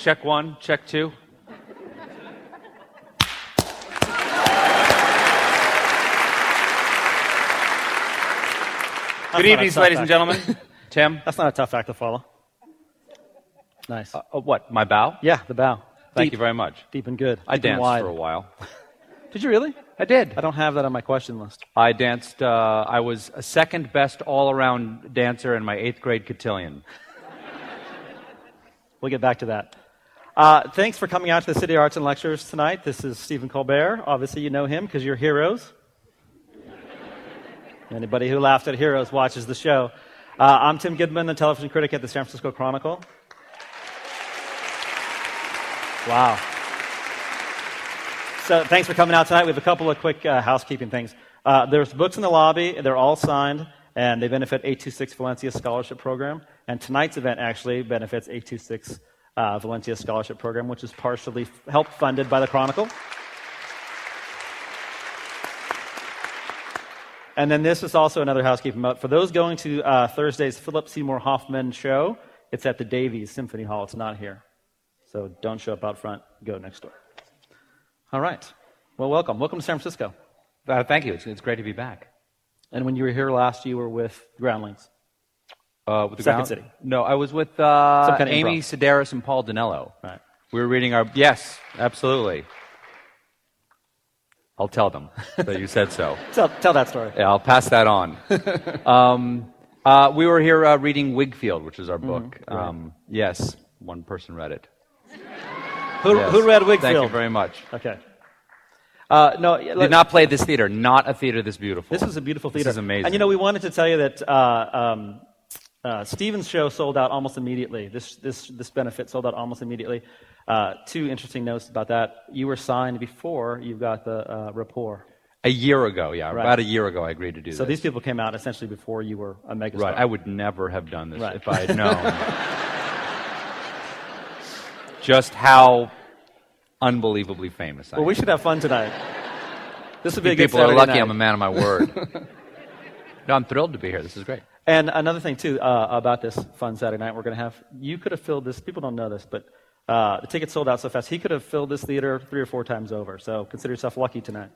check one, check two. Good evening, ladies and gentlemen. Tim, That's not a tough act to follow. Nice. uh, uh, what? My bow? yeah, the bow. Thank Deep. you very much. Deep and good. I Deep and danced for a while. Did you really? I did. I don't have that on my question list. I danced. Uh, I was a second best all-around dancer in my eighth grade cotillion. We'll get back to that. Uh, thanks for coming out to the City Arts and Lectures tonight. This is Stephen Colbert. Obviously, you know him because you're heroes. Anybody who laughed at heroes watches the show. Uh, I'm Tim Goodman, the television critic at the San Francisco Chronicle. Wow. So, thanks for coming out tonight. We have a couple of quick uh, housekeeping things. Uh, there's books in the lobby. They're all signed, and they benefit 826 Valencia Scholarship Program. And tonight's event actually benefits 826 uh, Valencia Scholarship Program, which is partially f- help funded by the Chronicle. And then this is also another housekeeping note. For those going to uh, Thursday's Philip Seymour Hoffman show, it's at the Davies Symphony Hall. It's not here. So don't show up out front. Go next door. All right. Well, welcome. Welcome to San Francisco. Uh, thank you. It's, it's great to be back. And when you were here last, you were with Groundlings. Uh, with the Second ground- City. No, I was with uh, kind of Amy. Sedaris and Paul Dinello. Right. We were reading our. Yes, absolutely. I'll tell them that you said so. Tell, tell that story. Yeah, I'll pass that on. um, uh, we were here uh, reading Wigfield, which is our book. Um, yes, one person read it. Who, Yes. who read Wigfield? Thank you very much. Okay. Uh, no, yeah, Did not play this theater. Not a theater this beautiful. This is a beautiful theater. This is amazing. And you know, we wanted to tell you that uh, um, uh, Steven's show sold out almost immediately. This, this, this benefit sold out almost immediately. Uh, two interesting notes about that. You were signed before you got the uh, Report. a year ago. Yeah, Right. about a year ago, I agreed to do this. So these people came out essentially before you were a megastar. Right. I would never have done this Right. if I had known just how unbelievably famous I well, am. we should have fun tonight. This would be You a good people are lucky night. I'm a man of my word. no, I'm thrilled to be here. This is great. And another thing too uh, about this fun Saturday night we're going to have. You could have filled this. People don't know this, but uh, the tickets sold out so fast. He could have filled this theater three or four times over. So consider yourself lucky tonight.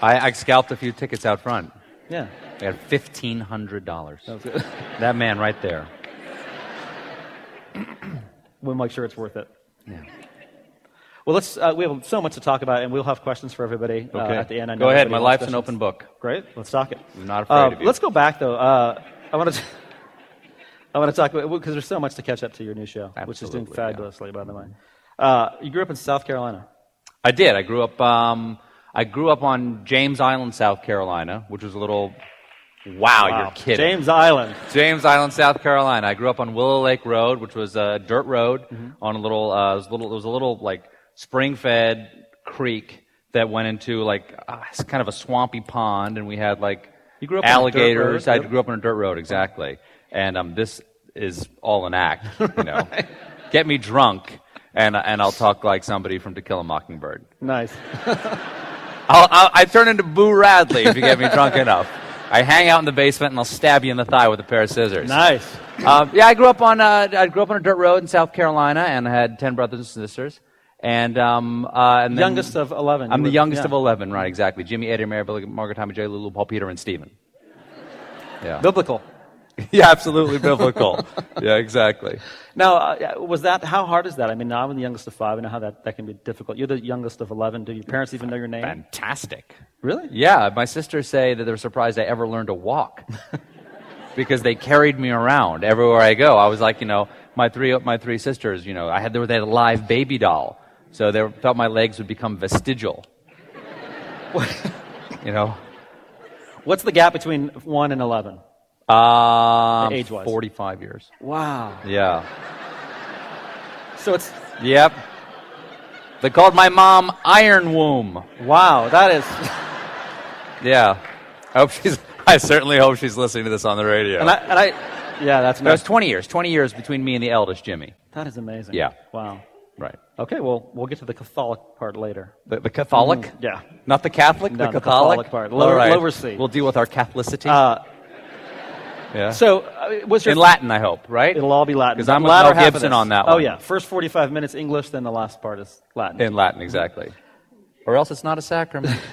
I, I scalped a few tickets out front. Yeah. I had fifteen hundred dollars. That was good. That man right there. we'll make sure it's worth it. Yeah. Well, let's. Uh, we have so much to talk about, and we'll have questions for everybody uh, Okay. at the end. I know Go ahead. My life's an open book. Great. Let's talk it. I'm not afraid Uh, of you. let's go back though. Uh, I want to. I want to talk about because there's so much to catch up to your new show, which is doing Absolutely, yeah. fabulously, by the way. Uh, you grew up in South Carolina. I did. I grew up. Um, I grew up on James Island, South Carolina, which was a little. Wow, you're kidding. James Island. James Island, South Carolina. I grew up on Willow Lake Road, which was a dirt road on a little, uh, it was a little, it was a little like spring-fed creek that went into like uh, it's kind of a swampy pond, and we had like You grew up on a dirt alligators. road? I Yep. grew up on a dirt road, exactly. And um, this is all an act, you know. Get me drunk, and and I'll talk like somebody from To Kill a Mockingbird. Nice. I'll, I'll, I turn into Boo Radley if you get me drunk enough. I hang out in the basement and I'll stab you in the thigh with a pair of scissors. nice. Um, yeah, I grew up on uh, I grew up on a dirt road in South Carolina, and I had ten brothers and sisters. And um, uh, and Youngest of 11. I'm the youngest yeah. of eleven, right? Exactly. Jimmy, Eddie, Mary, Billy, Margaret, Tommy, J, Lulu, Paul, Peter, and Stephen. Yeah. Biblical. yeah, absolutely biblical. yeah, exactly. Now, uh, was that how hard is that? I mean, now I'm the youngest of five. I know how that, that can be difficult. You're the youngest of 11. Do your parents even know your name? Fantastic. Really? Yeah, my sisters say that they're surprised I ever learned to walk because they carried me around everywhere I go. I was like, you know, my three my three sisters. You know, I had they had a live baby doll, so they felt my legs would become vestigial. you know, What's the gap between 1 and 11? um, Age-wise. forty-five years. Wow. Yeah. So it's, Yep. They called my mom Iron Womb. wow, that is. Yeah. I hope she's. I certainly hope she's listening to this on the radio. And I, and I yeah, that's it's nice. 20 years. 20 years between me and the eldest Jimmy. That is amazing. Yeah. Wow. Right. Okay, well, we'll get to the Catholic part later. The, the Catholic? Mm, yeah. Not the Catholic, No, the the Catholic? Catholic part. Lower- right. lower C. We'll deal with our Catholicity. Uh, Yeah. So, uh, was your in Latin, I hope, right? It'll all be Latin. Because I'm The with Mel Gibson on that Oh one. yeah, first 45 minutes English, then the last part is Latin. In Latin, exactly. Or else it's not a sacrament.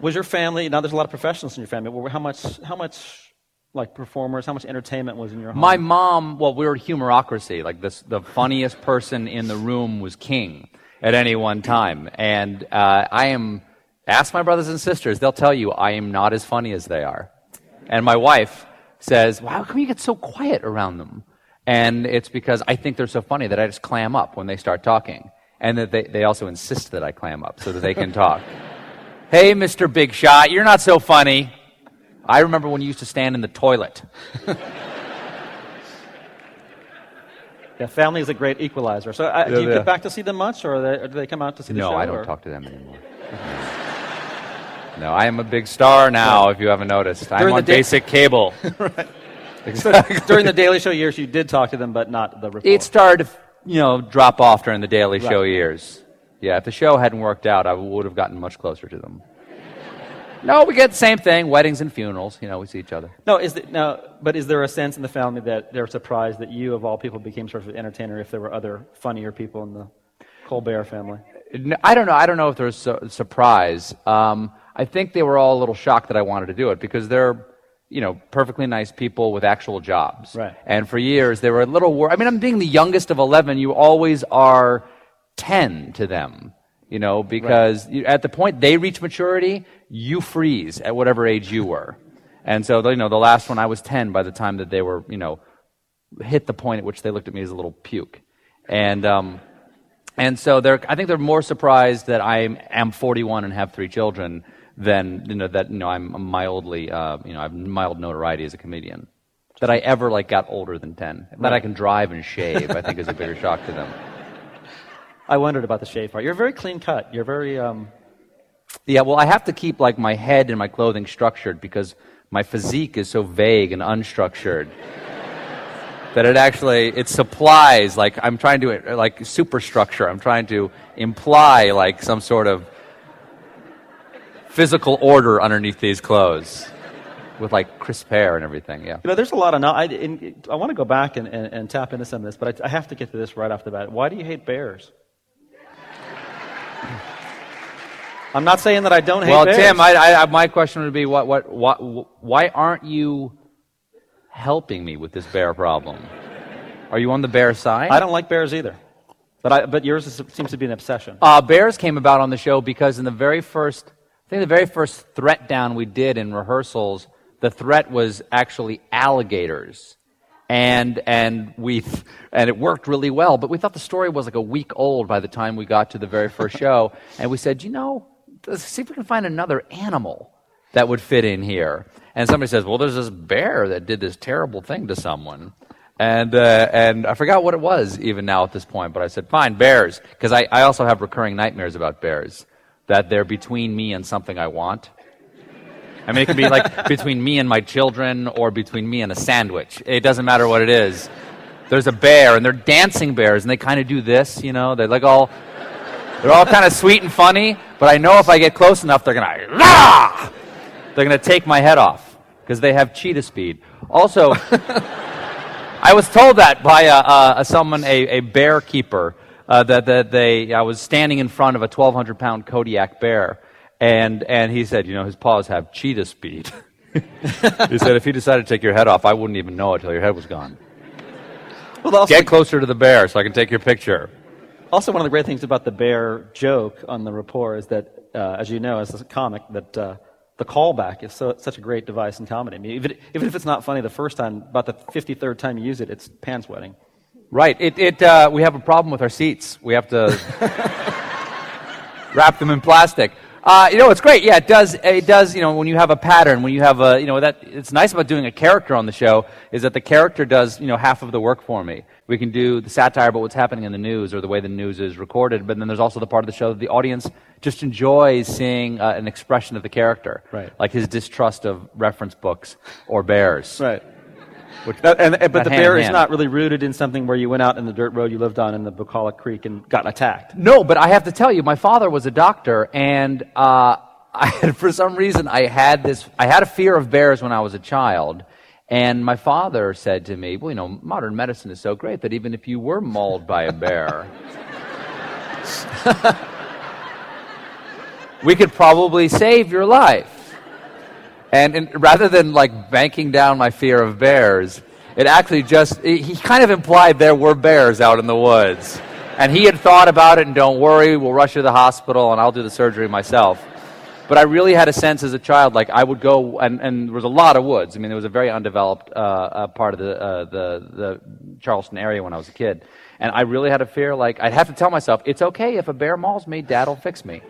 Was your family? Now there's a lot of professionals in your family. How much? How much? Like performers? How much entertainment was in your home? My mom, well, we were humorocracy. Like this, the funniest person in the room was king at any one time. And uh, I am, ask my brothers and sisters, they'll tell you I am not as funny as they are. And my wife says, "Wow, how come you get so quiet around them?" And it's because I think they're so funny that I just clam up when they start talking. And that they, they also insist that I clam up so that they can talk. hey, Mr. Big Shot, you're not so funny. I remember when you used to stand in the toilet. yeah, family is a great equalizer. So, uh, do you yeah. get back to see them much, or, they, or do they come out to see the No, show? I don't or- talk to them anymore. No, I am a big star now, if you haven't noticed. I'm on day- basic cable. Right, exactly. During the Daily Show years, you did talk to them, but not the report. It started to, you know, drop off during the Daily Show Right. years. Yeah, if the show hadn't worked out, I would have gotten much closer to them. No, we get the same thing weddings and funerals. You know, we see each other. No, is no, but is there a sense in the family that they're surprised that you, of all people, became sort of an entertainer if there were other funnier people in the Colbert family? I don't know. I don't know if there's su- surprise. Um, I think they were all a little shocked that I wanted to do it because they're, you know, perfectly nice people with actual jobs. Right. And for years they were a little worried. I mean, I'm being the youngest of 11. You always are 10 to them, you know, because you, at the point they reach maturity, you freeze at whatever age you were. And so, you know, the last one I was 10 by the time that they were, you know, hit the point at which they looked at me as a little puke. And, um, and so they're, I think they're more surprised that I am 41 and have three children than, you know, that, you know, I'm mildly, uh, you know, I have mild notoriety as a comedian. That I ever, like, got older than 10. That I can drive and shave, I think is a bigger shock to them. I wondered about the shave part. You're very clean cut. You're very, um, Yeah, well, I have to keep, like, my head and my clothing structured because my physique is so vague and unstructured. that it actually it supplies like I'm trying to like superstructure. I'm trying to imply like some sort of physical order underneath these clothes with like crisp hair and everything. Yeah. you know, there's a lot of. No- I, I want to go back and, and, and tap into some of this, but I, I have to get to this right off the bat. Why do you hate bears? I'm not saying that I don't hate bears. Well, bears. Tim, I, I, my question would be, what, what, what, why aren't you helping me with this bear problem? Are you on the bear side? I don't like bears either. But, I, but yours is, seems to be an obsession. Uh, bears came about on the show because in the very first, I think the very first ThreatDown we did in rehearsals, the threat was actually alligators. And, and we, th- and it worked really well, but we thought the story was like a week old by the time we got to the very first show. And we said, you know, let's see if we can find another animal that would fit in here. And somebody says, well, there's this bear that did this terrible thing to someone. And, uh, and I forgot what it was even now at this point, but I said, fine, bears. Because I, I also have recurring nightmares about bears, that they're between me and something I want. I mean, it could be like between me and my children or between me and a sandwich. It doesn't matter what it is. There's a bear, and they're dancing bears, and they kind of do this, you know? They're like all, they're all kind of sweet and funny, but I know if I get close enough, they're going to, Rah! they're going to take my head off because they have cheetah speed. Also, I was told that by a, a, a someone, a, a bear keeper, uh, that, that they, I was standing in front of a 1,200 pound Kodiak bear, and, and he said, you know, his paws have cheetah speed. he said, if he decided to take your head off, I wouldn't even know it till your head was gone. Well, also, Get closer to the bear so I can take your picture. also, one of the great things about the bear joke on the Report is that, uh, as you know, as a comic, that uh, the callback is so, such a great device in comedy. I mean, even, even if it's not funny the first time, about the 53rd time you use it, it's pants wetting. Right. It, it, uh, we have a problem with our seats. We have to wrap them in plastic. Uh, you know, it's great. Yeah, it does. It does. You know, when you have a pattern, when you have a, you know, that it's nice about doing a character on the show is that the character does, you know, half of the work for me. We can do the satire about what's happening in the news or the way the news is recorded, but then there's also the part of the show that the audience just enjoys seeing uh, an expression of the character, Right. Like his distrust of reference books or bears. Right. And, and- but the bear is not really rooted in something where you went out in the dirt road you lived on in the Bucolic Creek and got attacked. No, but I have to tell you, my father was a doctor, and uh, I for some reason, I had this, I had a fear of bears when I was a child. And my father said to me, well, you know, modern medicine is so great that even if you were mauled by a bear, we could probably save your life. And, and, rather than like banking down my fear of bears, it actually just, it, he kind of implied there were bears out in the woods. And he had thought about it, and don't worry, we'll rush you to the hospital and I'll do the surgery myself. But I really had a sense as a child, like I would go, and, and there was a lot of woods. I mean, there was a very undeveloped uh, uh, part of the, uh, the, the Charleston area when I was a kid. And I really had a fear, like, I'd have to tell myself, it's okay if a bear mauls me, dad'll fix me.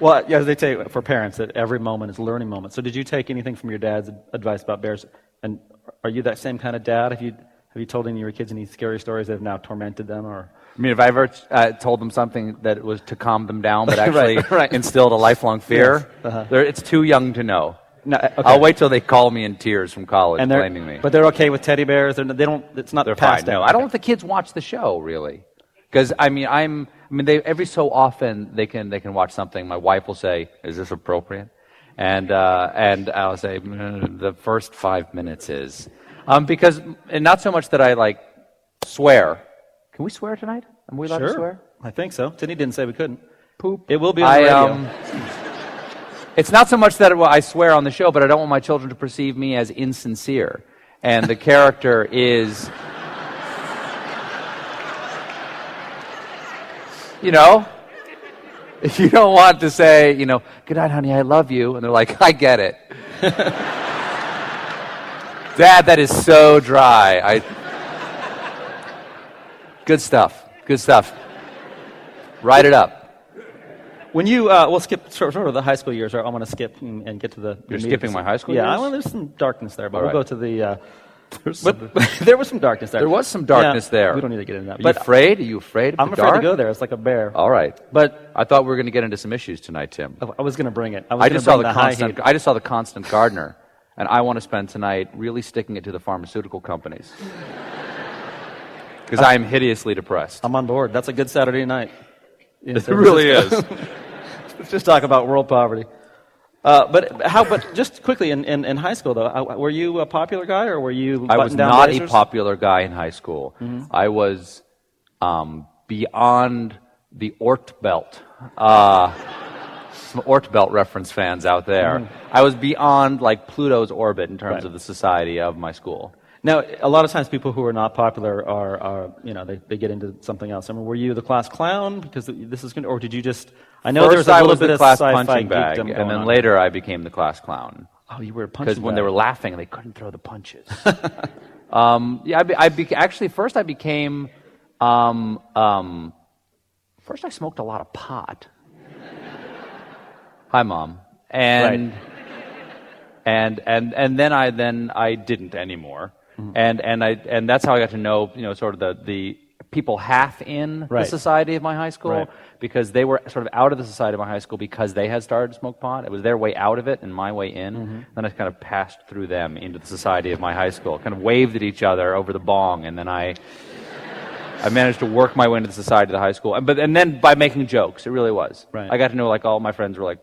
Well, yeah, they say for parents that every moment is a learning moment. So, did you take anything from your dad's advice about bears? And are you that same kind of dad? Have you have you told any of your kids any scary stories that have now tormented them, or? I mean, if I ever uh, told them something that was to calm them down, but actually right, right. instilled a lifelong fear, yes. uh-huh. it's too young to know. No, okay. I'll wait till they call me in tears from college and blaming me. But they're okay with teddy bears. They're, they don't. It's not. They're fine. No, I don't think the kids watch the show really, because I mean, I'm. I mean, they every so often they can they can watch something. My wife will say, "Is this appropriate?" And uh, and I'll say, mm, "The first five minutes is," um, because and not so much that I like swear. Can we swear tonight? Are we allowed sure. to swear? I think so. Tinny didn't say we couldn't. Poop. It will be on the radio. Um, it's not so much that it, well, I swear on the show, but I don't want my children to perceive me as insincere. And the character is, you know, if you don't want to say, you know, good night, honey, I love you, and they're like, I get it. Dad, that is so dry. I, good stuff. Good stuff. Write it up. When you, uh, we'll skip sort of the high school years. I want to skip and, and, get to the. You're skipping my high school yeah, years? well, there's some darkness there, but All we'll right. go to the. Uh, Some, but, there was some darkness there. there was some darkness Yeah, there. We don't need to get into that. Are but you afraid? Are you afraid of I'm the afraid dark? to go there. It's like a bear. All right. But I thought we were going to get into some issues tonight, Tim. I was going to bring it. I, was I just saw bring the constant. I just saw the constant gardener, and I want to spend tonight really sticking it to the pharmaceutical companies because I am hideously depressed. I'm on board. That's a good Saturday night. in It San really is. Let's just talk about world poverty. Uh, but how? But just quickly in, in, in high school though, uh, were you a popular guy or were you? I was not blazers? a popular guy in high school. I was um, beyond the Oort belt. Uh, some Oort belt reference fans out there. I was beyond like Pluto's orbit in terms Right. of the society of my school. Now, a lot of times people who are not popular are, are you know, they, they get into something else. I mean, were you the class clown? Because this is going to, or did you just, I know First, there's a I little was bit the of class sci-fi punching bag, and then on. later I became the class clown. Oh, you were a punching because when they were laughing, they couldn't throw the punches. um, yeah, I, be, I be, actually first I became. Um, um, first, I smoked a lot of pot. Hi, mom, and and and and then I then I didn't anymore, Mm-hmm. and and I and that's how I got to know you know sort of the the people half in Right. the society of my high school Right. because they were sort of out of the society of my high school because they had started to smoke pot. It was their way out of it and my way in. Mm-hmm. Then I kind of passed through them into the society of my high school, kind of waved at each other over the bong, and then I. I managed to work my way into the society of the high school, and, but and then by making jokes, it really was. Right. I got to know like all my friends were like,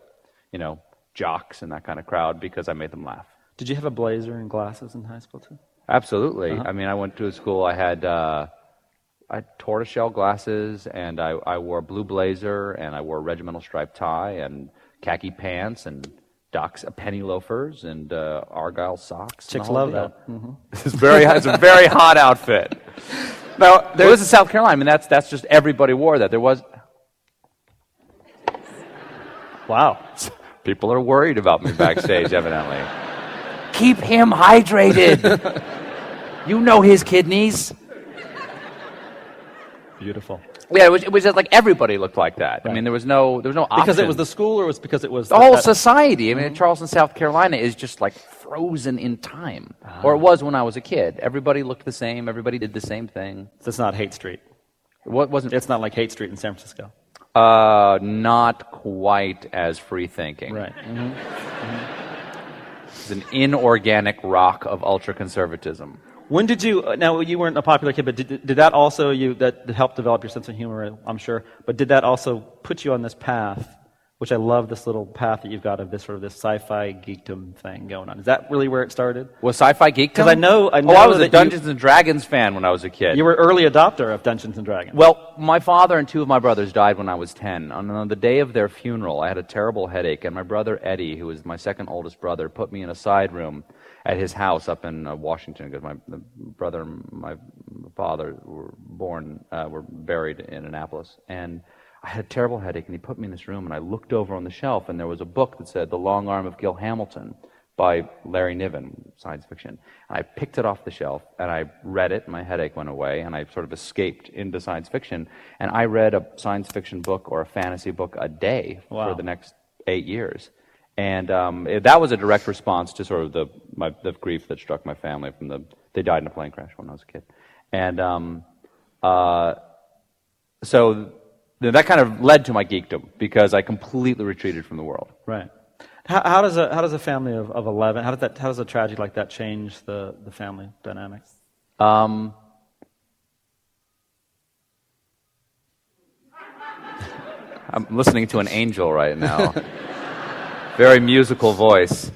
you know, jocks and that kind of crowd because I made them laugh. Did you have a blazer and glasses in high school too? Absolutely. Uh-huh. I mean, I went to a school. I had uh, I had tortoiseshell glasses, and I, I wore a blue blazer, and I wore a regimental striped tie, and khaki pants, and Doc's penny loafers, and uh, argyle socks. Chicks love deal. that. Mm-hmm. It's very. It's a very hot outfit. Now there was in South Carolina. I mean, that's that's just everybody wore that. There was Wow. people are worried about me backstage, evidently. Keep him hydrated. you know his kidneys. Beautiful. Yeah, it was, it was just like everybody looked like that. I mean, there was no there was no Because it was the school, or was because it was the whole that- society. I mean, mm-hmm. Charleston, South Carolina is just like frozen in time, ah. or it was when I was a kid. Everybody looked the same. Everybody did the same thing. So It's not Haight Street. What wasn't It's not like Haight Street in San Francisco. uh, not quite as free thinking. Right. Mm-hmm. Mm-hmm. It's an inorganic rock of ultra conservatism. When did you? uh, Now you weren't a popular kid, but did, did that also you that helped develop your sense of humor? I'm sure. But did that also put you on this path? Which I love this little path that you've got of this sort of this sci-fi geekdom thing going on. Is that really where it started? Was sci-fi geek? 'Cause I know- I oh, know I was a you- Dungeons and Dragons fan when I was a kid. You were early adopter of Dungeons and Dragons. Well, my father and two of my brothers died when I was 10. On, on the day of their funeral, I had a terrible headache, and my brother Eddie, who was my second oldest brother, put me in a side room at his house up in uh, Washington because my the brother and my father were born, uh, were buried in Annapolis. And I had a terrible headache, and he put me in this room, and I looked over on the shelf, and there was a book that said The Long Arm of Gil Hamilton by Larry Niven, science fiction. And I picked it off the shelf and I read it, and my headache went away, and I sort of escaped into science fiction. And I read a science fiction book or a fantasy book a day Wow. for the next eight years. And um, it, that was a direct response to sort of the, my, the grief that struck my family from the, they died in a plane crash when I was a kid. And um, uh, so that kind of led to my geekdom because I completely retreated from the world. Right. How, how does a how does a family of, of eleven how does that how does a tragedy like that change the, the family dynamics? Um, I'm listening to an angel right now. Very musical voice.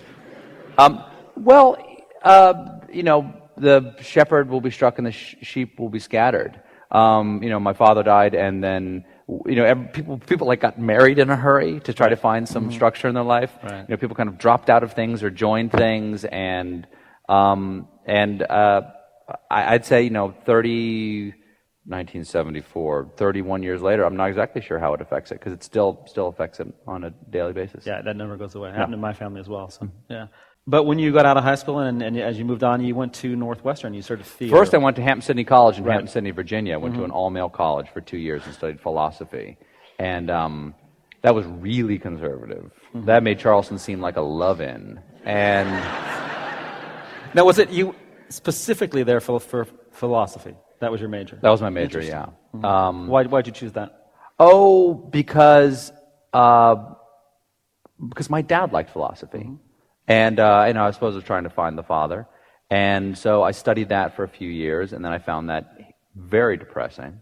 Um, well, uh, you know, the shepherd will be struck and the sh- sheep will be scattered. Um, you know, my father died, and then you know, every, people people like got married in a hurry to try to find some structure in their life. Right. You know, people kind of dropped out of things or joined things, and um, and uh, I, I'd say you know, 30, 1974, 31 years later, I'm not exactly sure how it affects it because it still still affects it on a daily basis. Yeah, that never goes away. It happened in my family as well. So yeah. But when you got out of high school and, and as you moved on, you went to Northwestern. You started theater. First, I went to Hampden-Sydney College in Right. Hampden-Sydney, Virginia. I went to an all male college for two years and studied philosophy. And um, that was really conservative. That made Charleston seem like a love in. And Now, was it you specifically there for, for philosophy? That was your major. that was my major, yeah. Um, Why why'd you choose that? oh, because, uh, because my dad liked philosophy. And, uh, and I suppose I was trying to find the father. And so I studied that for a few years, and then I found that very depressing.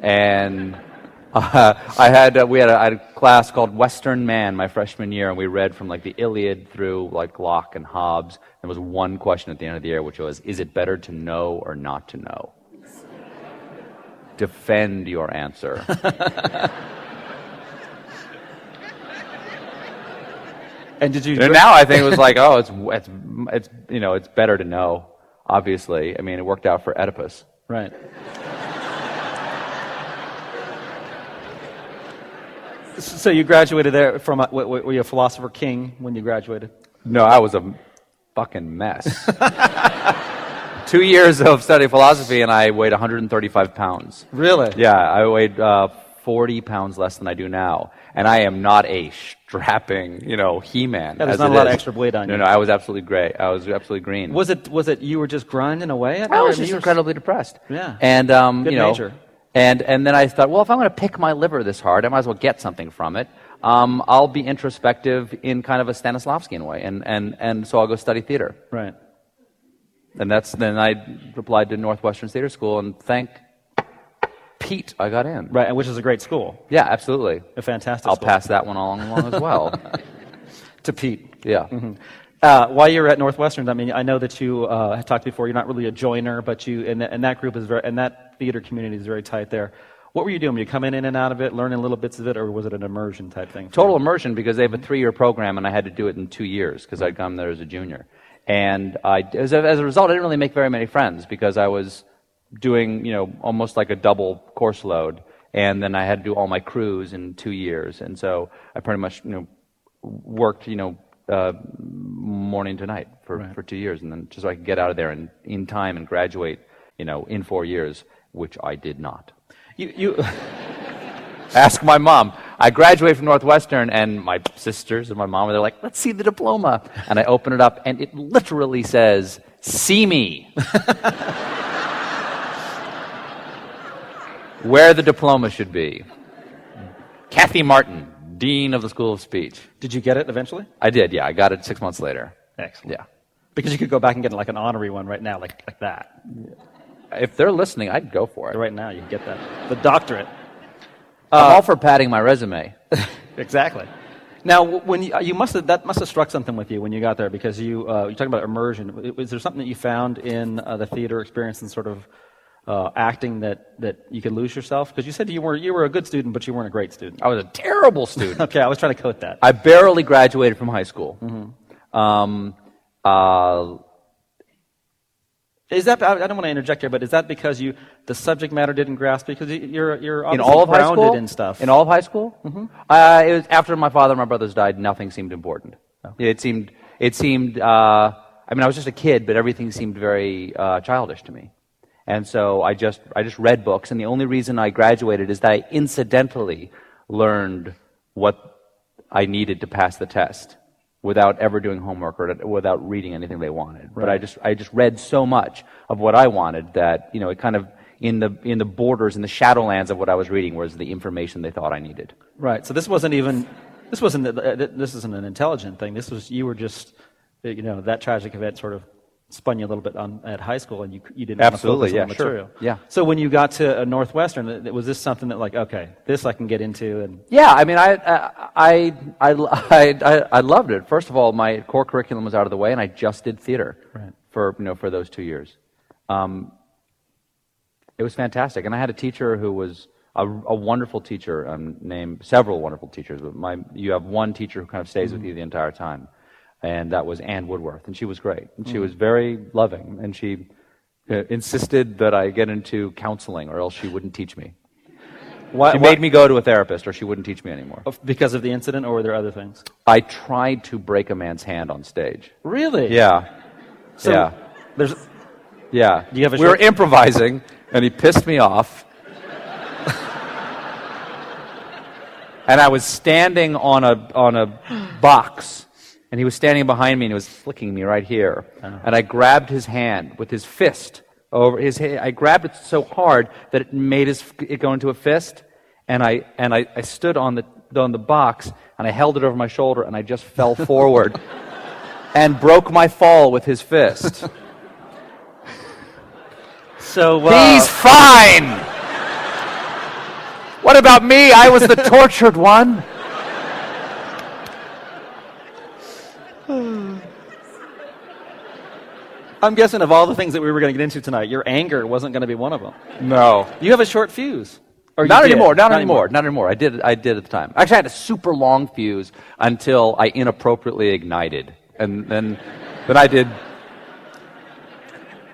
And uh, I had uh, we had a, had a class called Western Man my freshman year, and we read from like the Iliad through like Locke and Hobbes. There was one question at the end of the year, which was, "Is it better to know or not to know?" Defend your answer. And did you? And now I think it was like, oh, it's it's it's you know it's better to know. Obviously, I mean, it worked out for Oedipus. Right. So you graduated there from a, were you a philosopher king when you graduated? No, I was a fucking mess. Two years of studying philosophy, and I weighed 135 pounds. Really? Yeah, I weighed uh, 40 pounds less than I do now, and I am not a strapping, you know, he-man. Yeah, there's not a lot of extra weight on no, you. No, no, I was absolutely great. I was absolutely green. Was it was it you were just grinding away at? I was just incredibly depressed. Yeah. And um, Good you know, major. and and then I thought, well, if I'm going to pick my liver this hard, I might as well get something from it. Um, I'll be introspective in kind of a Stanislavskian way, and and and so I'll go study theater. Right. And that's then I applied to Northwestern Theater School, and thank Pete, I got in. Right, and which is a great school, Yeah, absolutely. a fantastic. I'll school. pass that one along, along as well. to Pete. Yeah. Uh, while you were at Northwestern, I mean, I know that you uh, talked before. You're not really a joiner, but you and, that- and that group is very, and that theater community is very tight there. What were you doing? Were you coming in and out of it, learning little bits of it, or was it an immersion type thing? Total you? immersion because they have a three-year program, and I had to do it in two years because I'd come there as a junior. And I, as, a, as a result, I didn't really make very many friends because I was doing, you know, almost like a double course load, and then I had to do all my crews in two years, and so I pretty much, you know, worked, you know, uh, morning to night for, Right. for two years, and then just so I could get out of there in, in time and graduate, you know, in four years, which I did not. You, you, Ask my mom. I graduated from Northwestern, and my sisters and my mom were like, let's see the diploma. And I open it up, and it literally says, see me. Where the diploma should be. Kathy Martin, Dean of the School of Speech. did you get it eventually? I did, yeah. I got it six months later. Excellent. Yeah. Because you could go back and get like an honorary one right now, like like that. If they're listening, I'd go for it. Right now, you can get that the doctorate. I'm all for padding my resume. Exactly. Now, when you, you must have, that must have struck something with you when you got there because you, uh, you're talking about immersion. Was there something that you found in uh, the theater experience and sort of uh, acting that, that you could lose yourself? Because you said you were, you were a good student, but you weren't a great student. I was a terrible student. okay, I was trying to coat that. I barely graduated from high school. Um, uh, Is that, I I don't want to interject here, but is that because you, the subject matter didn't grasp? Because you- you're, you're in all of high grounded school, in stuff. in all of high school, uh, it was after my father and my brothers died. Nothing seemed important. It seemed, it seemed. Uh, I mean, I was just a kid, but everything seemed very uh, childish to me. And so I just, I just read books, and the only reason I graduated is that I incidentally learned what I needed to pass the test without ever doing homework or without reading anything they wanted. But I just, I just read so much of what I wanted that, you know, it kind of, in the, in the borders, in the shadowlands of what I was reading was the information they thought I needed. Right. So this wasn't even this wasn't uh, this isn't an intelligent thing. This was you were just you know that tragic event sort of spun you a little bit on at high school and you you didn't Absolutely, want to on yeah, the sure. Yeah. So when you got to Northwestern, was this something that like okay, this I can get into and Yeah, I mean, I, I, I, I, I, I loved it. First of all, my core curriculum was out of the way, and I just did theater Right. for you know for those two years. Um, it was fantastic, and I had a teacher who was a, a wonderful teacher, um, named several wonderful teachers. But my, you have one teacher who kind of stays with you the entire time, and that was Anne Woodworth, and she was great, and she was very loving, and she uh, insisted that I get into counseling, or else she wouldn't teach me. why, She made me go to a therapist, or she wouldn't teach me anymore. because of the incident or were there other things? I tried to break a man's hand on stage. Really? Yeah. So yeah. There's Yeah. Do you have a we were improvising, and he pissed me off. and I was standing on a, on a box, and he was standing behind me, and he was flicking me right here. And I grabbed his hand with his fist over his ha- I grabbed it so hard that it made his, it go into a fist. And I, and I, I stood on the, on the box, and I held it over my shoulder, and I just fell forward and broke my fall with his fist. so uh, He's fine. What about me? I was the tortured one. I'm guessing of all the things that we were going to get into tonight, your anger wasn't going to be one of them. No. You have a short fuse. Or you Not did. anymore. Not, anymore. Not anymore. I did. I did at the time. Actually, I had a super long fuse until I inappropriately ignited, and then, then I did.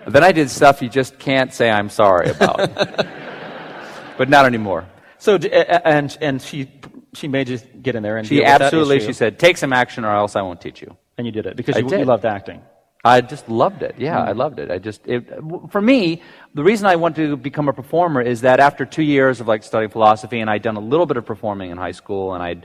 Then I did stuff you just can't say I'm sorry about. but not anymore. So d- a- a- and and she she made you get in there and She deal with that absolutely. She said, "Take some action, or else I won't teach you." and you did it because you, you loved acting. I just loved it. Yeah, I loved it. I just, it, for me, the reason I wanted to become a performer is that after two years of like studying philosophy, and I'd done a little bit of performing in high school, and I'd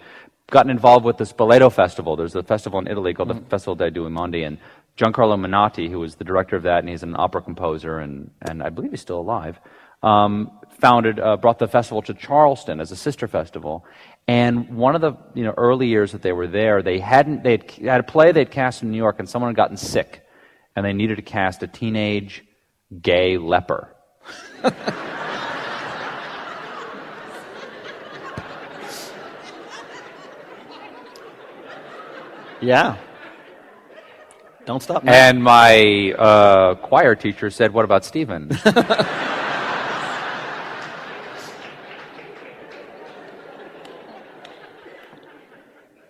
gotten involved with the Spoleto Festival. There's a festival in Italy called the Festival dei Due Mondi, and Giancarlo Menotti, who was the director of that, and he's an opera composer, and, and I believe he's still alive, um, founded, uh, brought the festival to Charleston as a sister festival. And one of the you know early years that they were there, they hadn't they had a play they'd cast in New York, and someone had gotten sick, and they needed to cast a teenage gay leper. Yeah. Don't stop now. And my uh, choir teacher said, "What about Stephen?"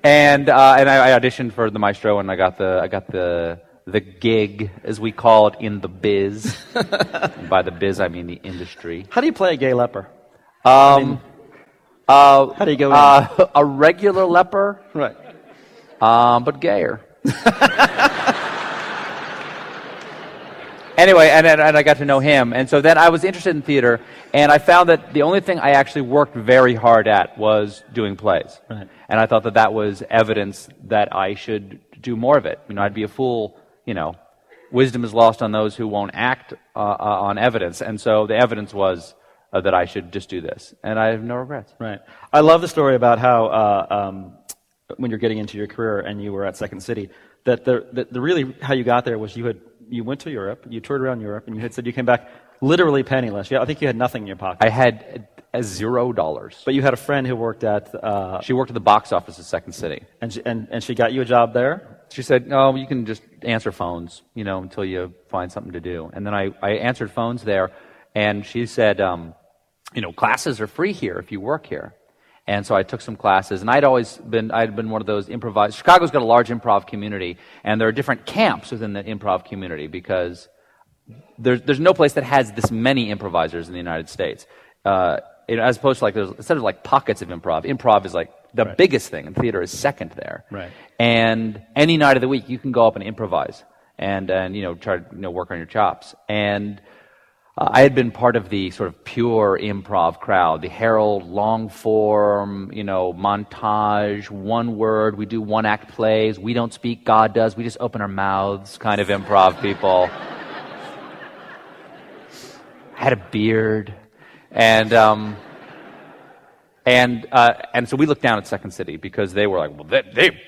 and uh, and I, I auditioned for the maestro, and I got the I got the the gig, as we call it in the biz. by the biz, I mean the industry. How do you play a gay leper? Um, uh, How do you go in? uh, a regular leper, Right. um, but gayer. anyway, and, and, and I got to know him. And so then I was interested in theater, and I found that the only thing I actually worked very hard at was doing plays. Right. And I thought that that was evidence that I should do more of it. You know, I'd be a fool, you know, wisdom is lost on those who won't act uh, uh, on evidence. And so the evidence was uh, that I should just do this. And I have no regrets. Right. I love the story about how uh, um, when you're getting into your career and you were at Second City, that the, the, the really how you got there was you had you went to Europe, you toured around Europe, and you had said you came back literally penniless. Yeah, I think you had nothing in your pocket. I had As zero dollars. But you had a friend who worked at, uh, She worked at the box office at Second City. and, she, and, and she got you a job there? She said, "No, you can just answer phones, you know, until you find something to do." And then I, I answered phones there, and she said, um, "You know, classes are free here if you work here." And so I took some classes, and I'd always been I'd been one of those improvised. Chicago's got a large improv community, and there are different camps within the improv community because there's there's no place that has this many improvisers in the United States. Uh, as opposed to like there's instead of like pockets of improv, improv is like the Right. biggest thing, and theater is second there. Right. And any night of the week, you can go up and improvise and, and you know, try to you know, work on your chops. And uh, I had been part of the sort of pure improv crowd, the Harold long form, you know, montage, one word. We do one act plays. We don't speak, God does. We just open our mouths kind of improv people. I had a beard. And, um, and uh, and so we looked down at Second City because they were like, well, they they,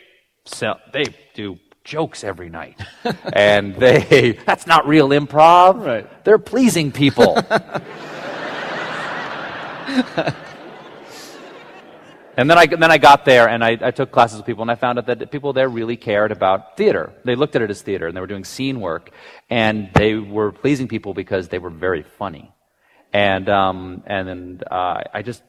sell, they do jokes every night, and they that's not real improv. Right. They're pleasing people. and then I then I got there and I, I took classes with people and I found out that people there really cared about theater. They looked at it as theater and they were doing scene work, and they were pleasing people because they were very funny. And um, and then uh, I just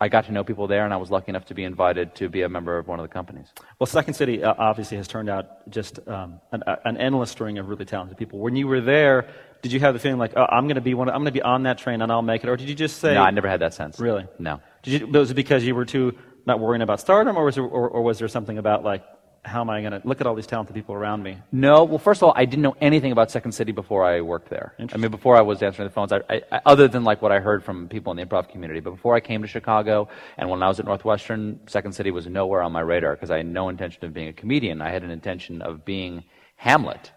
I got to know people there, and I was lucky enough to be invited to be a member of one of the companies. Well, Second City uh, obviously has turned out just um, an, an endless string of really talented people. When you were there, did you have the feeling like, oh, I'm going to be one, I'm going to be on that train and I'll make it, or did you just say, No, I never had that sense. Really? No. Did you, was it because you were too not worrying about stardom, or was there, or, or was there something about like, how am I going to look at all these talented people around me? No. Well, first of all, I didn't know anything about Second City before I worked there. I mean, before I was answering the phones, I, I, other than like what I heard from people in the improv community. But before I came to Chicago, and when I was at Northwestern, Second City was nowhere on my radar because I had no intention of being a comedian. I had an intention of being Hamlet.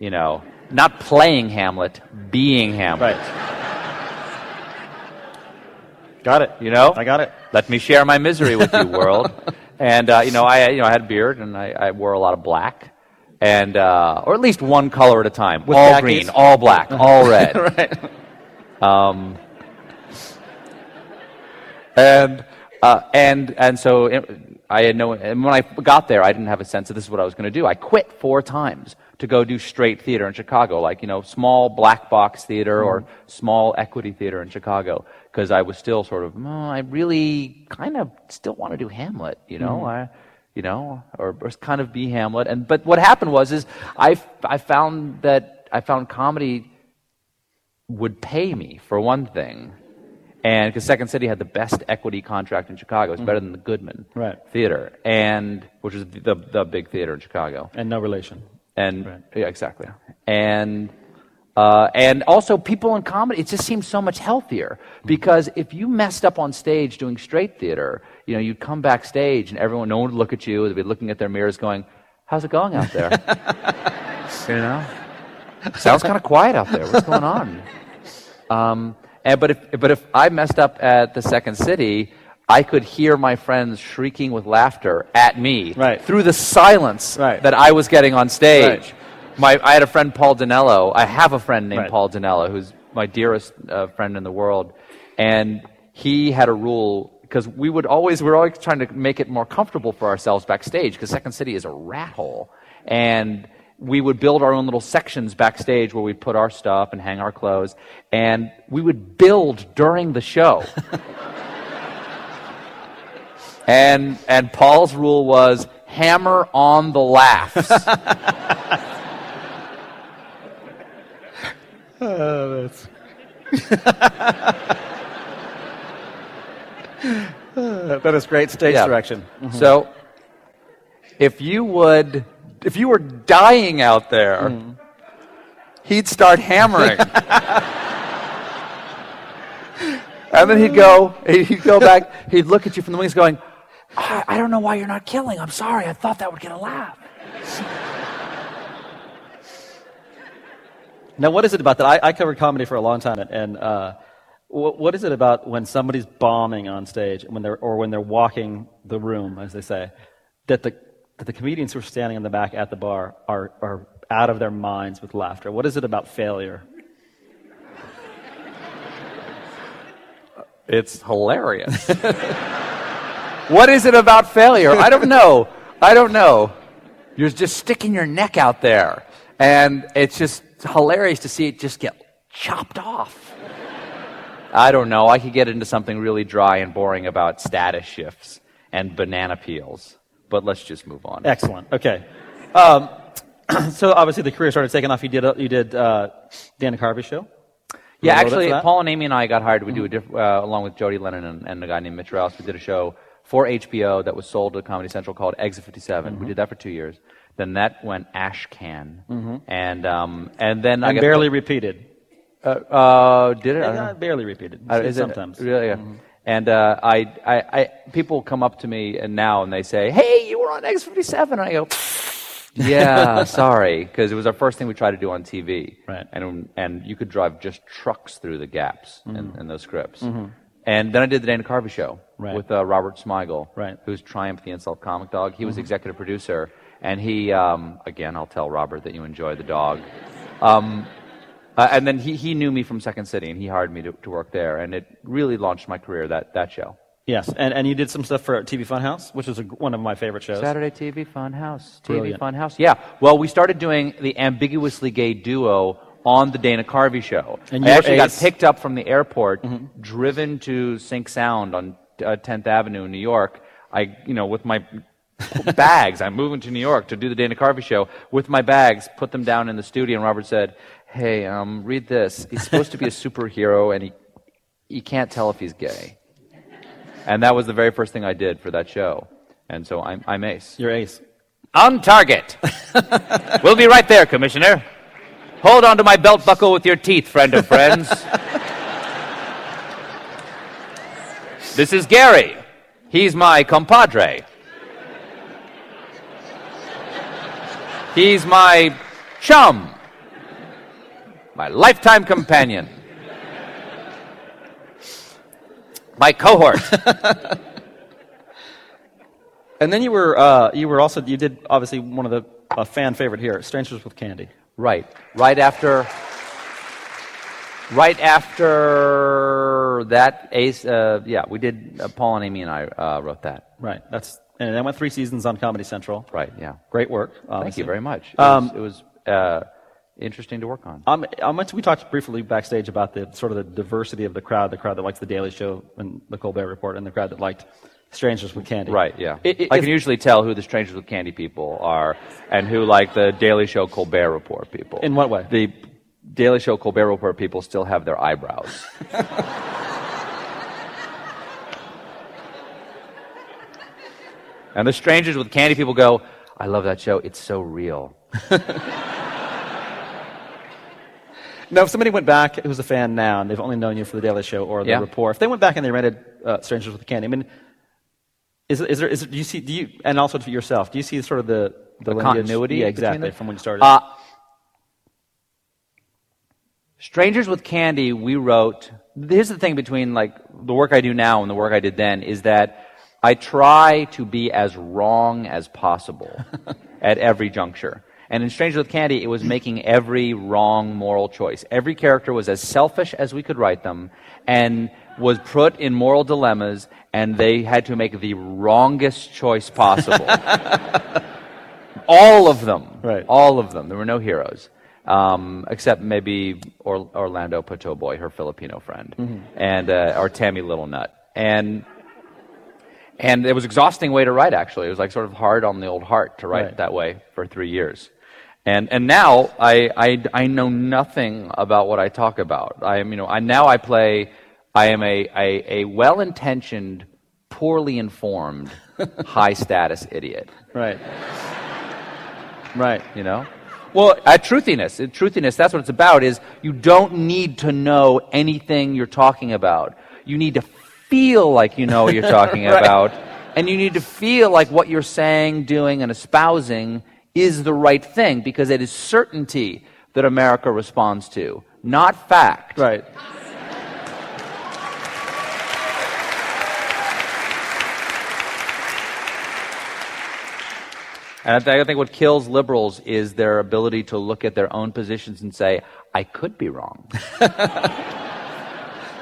You know, not playing Hamlet, being Hamlet. Right. got it. You know? I got it. Let me share my misery with you, world. and uh, you know, I you know I had a beard and I, I wore a lot of black, and uh, or at least one color at a time. With all green, all black, all red. right. Um, and uh, and and so it, I had no. And when I got there, I didn't have a sense that this is what I was going to do. I quit four times to go do straight theater in Chicago, like you know, small black box theater or small equity theater in Chicago, because I was still sort of. "Oh, I really kind of still want to do Hamlet, you know. Mm-hmm. I, you know, or, or kind of be Hamlet. And but what happened was is I I found that I found comedy would pay me for one thing, and because Second City had the best equity contract in Chicago, it's mm-hmm. better than the Goodman Right. Theater, and which is the the big theater in Chicago, And no relation. and Right. yeah, exactly, and. Uh, and also, people in comedy, it just seems so much healthier because if you messed up on stage doing straight theater, you know, you'd come backstage and everyone, no one would look at you. They'd be looking at their mirrors, going, "How's it going out there?" you know, sounds kind of quiet out there. What's going on? Um, and, but, if, but if I messed up at the Second City, I could hear my friends shrieking with laughter at me Right. through the silence Right. that I was getting on stage. Right. My, I had a friend, Paul Dinello. I have a friend named Right. Paul Dinello, who's my dearest uh, friend in the world. And he had a rule because we would always, we were always trying to make it more comfortable for ourselves backstage because Second City is a rat hole. And we would build our own little sections backstage where we'd put our stuff and hang our clothes. And we would build during the show. and, and Paul's rule was hammer on the laughs. Uh, that's... that is great stage Yeah. direction. So, if you would, if you were dying out there, he'd start hammering. and then he'd go, he'd go back, he'd look at you from the wings going, I, I don't know why you're not killing. I'm sorry. I thought that would get a laugh. Now, what is it about that? I, I covered comedy for a long time, and uh, what, what is it about when somebody's bombing on stage, when they're, or when they're walking the room, as they say, that the, that the comedians who are standing in the back at the bar are, are out of their minds with laughter? What is it about failure? It's hilarious. what is it about failure? I don't know. I don't know. You're just sticking your neck out there. And it's just hilarious to see it just get chopped off. I don't know. I could get into something really dry and boring about status shifts and banana peels. But let's just move on. Excellent. Okay. Um, so obviously the career started taking off. You did uh, you did uh, Dana Carvey show. Yeah, A little bit actually. Paul and Amy and I got hired. We do a diff- uh, along with Jodi Lennon and, and a guy named Mitch Rouse. We did a show for HBO that was sold to Comedy Central called Exit 57. Mm-hmm. We did that for two years. Then that went ash can, and um, and then I And got barely repeated. uh, uh, did it? I. Barely repeated. Uh, is it- sometimes. Mm-hmm. really? And uh, I, I, I, people come up to me and now and they say, "Hey, you were on X fifty 7 And I go, "Yeah, sorry," because it was our first thing we tried to do on TV. Right. And and you could drive just trucks through the gaps in, in those scripts. And then I did the Dana Carvey show Mm-hmm. Right. with uh, Robert Smigel, Right. Mm-hmm. who's Triumph the Insult Comic Dog. He was executive producer, and he, um, again, I'll tell Robert that you enjoy the dog. Um, uh, and then he, he knew me from Second City, and he hired me to, to work there, and it really launched my career, that, that show. Yes, and, and you did some stuff for TV Funhouse, which is a, one of my favorite shows. Saturday TV Funhouse. TV Brilliant. Funhouse. Yeah. Well, we started doing the ambiguously gay duo on the Dana Carvey show. And I actually got picked up from the airport, driven to Sync Sound on uh, 10th Avenue in New York. I, you know, with my bags. I'm moving to New York to do the Dana Carvey show with my bags, put them down in the studio, and Robert said, Hey, um, read this. He's supposed to be a superhero, and he, you can't tell if he's gay. And that was the very first thing I did for that show. And so I'm, I'm ace. You're ace. On target. we'll be right there, Commissioner. Hold on to my belt buckle with your teeth, friend of friends. this is Gary. He's my compadre. He's my chum. My lifetime companion. My cohort. And then you were uh, you were also you did obviously one of the a fan favorite here, Strangers with Candy. Right. Right after. Right after that, Ace. Uh, yeah, we did. Uh, Paul and Amy and I uh, wrote that. Right. That's and that went three seasons on Comedy Central. Right. Yeah. Great work. Thank you very much. It Um, was, it was uh, interesting to work on. Um, I meant to, we talked briefly backstage about the sort of the diversity of the crowd, the crowd that likes the Daily Show and the Colbert Report, and the crowd that liked Strangers with Candy. Right. Yeah. I- I- I can usually tell who the Strangers with Candy people are, and who like the Daily Show Colbert Report people. In what way? The Daily Show Colbert Report people still have their eyebrows. and the Strangers with Candy people go, I love that show. It's so real. Now, if somebody went back who's a fan now and they've only known you for the Daily Show or the Yeah. Report, if they went back and they rented uh, Strangers with Candy, I mean, is, is there is do you see do you and also for yourself do you see sort of the the, The continuity yeah exactly from when you started Uh, Strangers with Candy, we wrote. Here's the thing between like the work I do now and the work I did then is that I try to be as wrong as possible at every juncture. And in Strangers with Candy, it was making every wrong moral choice. Every character was as selfish as we could write them and was put in moral dilemmas, and they had to make the wrongest choice possible. All of them. Right. All of them. There were no heroes. Um, except maybe or- Orlando Pabotoy, her Filipino friend, and uh, or Tammi Littlenut. And and it was an exhausting way to write. Actually, it was like sort of hard on the old heart to write Right. that way for three years. And and now I, I I know nothing about what I talk about. I am you know I now I play. I am a a, a well intentioned, poorly informed, high status idiot. right right You know. Well, at truthiness, at truthiness, that's what it's about. Is you don't need to know anything you're talking about. You need to feel like you know what you're talking Right. about, and you need to feel like what you're saying, doing, and espousing is the right thing because it is certainty that America responds to, not fact. right And I think, what kills liberals is their ability to look at their own positions and say, "I could be wrong."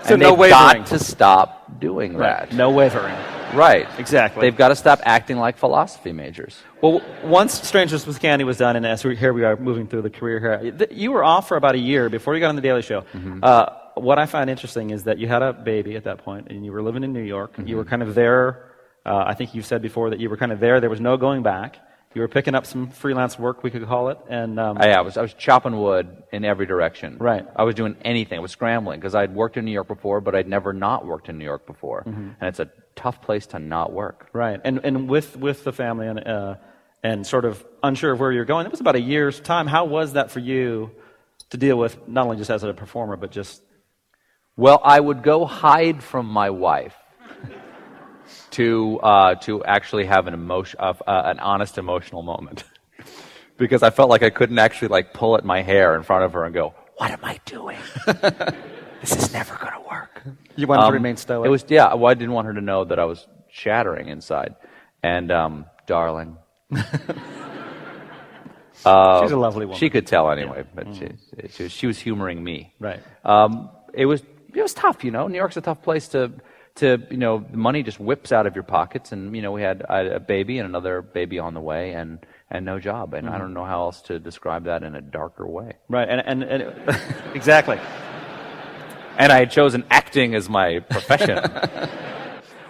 So and no they've wavering. got to stop doing Right. that. No wavering. Right. Exactly. They've got to stop acting like philosophy majors. Well, once Strangers with Candy was done, and as we, here we are moving through the career here, you were off for about a year before you got on the Daily Show. Uh, what I find interesting is that you had a baby at that point, and you were living in New York. You were kind of there. Uh, I think you've said before that you were kind of there. There was no going back. You were picking up some freelance work, we could call it, and um, I, I was I was chopping wood in every direction. Right. I was doing anything. I was scrambling because I'd worked in New York before, but I'd never not worked in New York before, and it's a tough place to not work. Right, and and with with the family and uh, and sort of unsure of where you're going. It was about a year's time. How was that for you to deal with, not only just as a performer, but just Well, I would go hide from my wife to uh, to actually have an emotion, uh, uh, an honest emotional moment, because I felt like I couldn't actually like pull at my hair in front of her and go, "What am I doing? this is never going to work." you wanted to Um, remain stoic? It was yeah. Well, I didn't want her to know that I was shattering inside, and um, darling, She's a lovely woman. she could tell anyway, but she, she, was- she was humoring me. right. Um, it was it was tough, you know. New York's a tough place to to you know the money just whips out of your pockets, and you know we had a baby and another baby on the way, and and no job, and I don't know how else to describe that in a darker way. Right, and, and, and exactly. And I had chosen acting as my profession.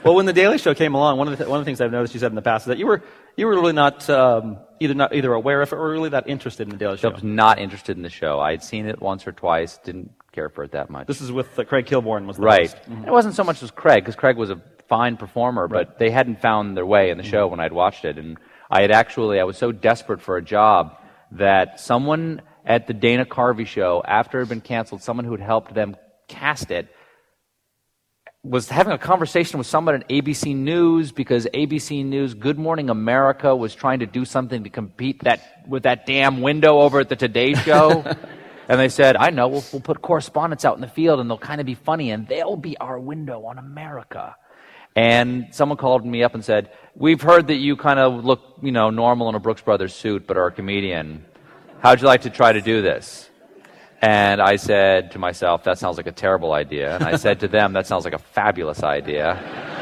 Well, when the Daily Show came along, one of the, th- one of the things I've noticed you said in the past is that you were you were really not um, either not either aware of it or really that interested in the Daily show I was not interested in the show. I had seen it once or twice, didn't care for it that much. This is with uh, Craig Kilborn was the Right. host. It wasn't so much as Craig, because Craig was a fine performer, but they hadn't found their way in the show when I'd watched it. And I had actually, I was so desperate for a job that someone at the Dana Carvey show, after it had been canceled, someone who had helped them cast it, was having a conversation with someone at ABC News because ABC News Good Morning America was trying to do something to compete that with that damn window over at the Today Show. and they said, I know, we'll, we'll put correspondents out in the field and they'll kind of be funny and they'll be our window on America. And someone called me up and said, We've heard that you kind of look, you know, normal in a Brooks Brothers suit, but are a comedian. How'd you like to try to do this? And I said to myself, that sounds like a terrible idea. And I said to them, that sounds like a fabulous idea.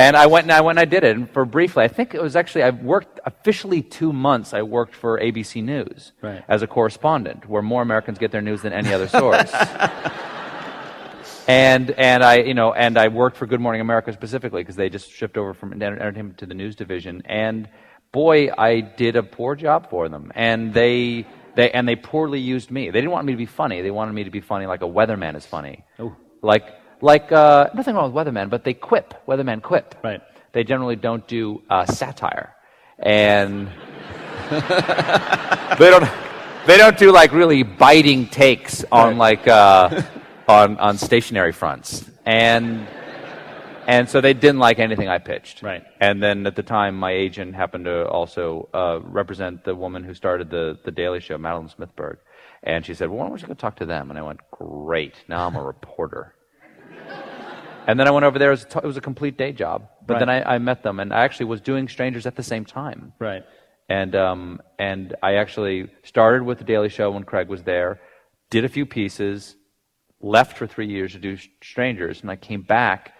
And I went and I went and I did it. And for briefly, I think it was actually, I worked officially two months. I worked for ABC News Right. as a correspondent, where more Americans get their news than any other source. and and I, you know, and I worked for Good Morning America specifically because they just shipped over from entertainment to the news division. And boy, I did a poor job for them. And they they and they poorly used me. They didn't want me to be funny. They wanted me to be funny like a weatherman is funny. Oh. Like like uh, nothing wrong with weatherman, but they quip. Weathermen quip. Right. They generally don't do uh, satire, and they don't they don't do like really biting takes on like uh, on on stationary fronts and and so they didn't like anything I pitched. Right. And then at the time, my agent happened to also uh, represent the woman who started the the Daily Show, Madeleine Smithberg, and she said, "Well, why don't you go talk to them?" And I went, "Great, now I'm a reporter." And then I went over there. It was, a t- it was a complete day job. But then I, I met them, and I actually was doing Strangers at the same time. Right. And um, and I actually started with the Daily Show when Craig was there, did a few pieces, left for three years to do Strangers, and I came back.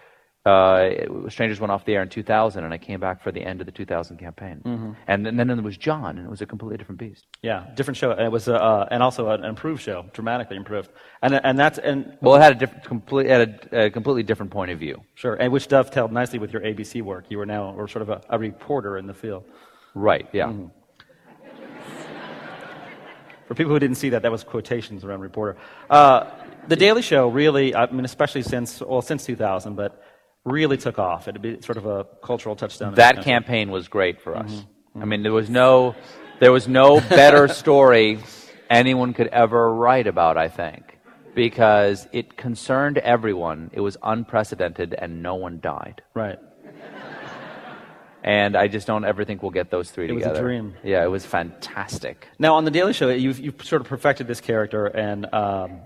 Uh, it- Strangers went off the air in 2000, and I came back for the end of the 2000 campaign. And, then, then there was John, and it was a completely different beast. Yeah, different show. And it was, uh, uh, and also an improved show, dramatically improved. And and that's and Well, it had a different, complete, had a, a completely different point of view. sure, and which dovetailed nicely with your ABC work. You were now, or sort of a, a reporter in the field. Right? Yeah. For people who didn't see that, that was quotations around reporter. Uh, the Daily Show really, I mean, especially since well, since 2000, but really took off. It'd be sort of a cultural touchstone. that campaign was great for us. I mean, there was no, there was no better story anyone could ever write about. I think because it concerned everyone. It was unprecedented, and no one died. Right. And I just don't ever think we'll get those three It was a together. dream. Yeah, it was fantastic. Now, on the Daily Show, you've, you've sort of perfected this character, and um,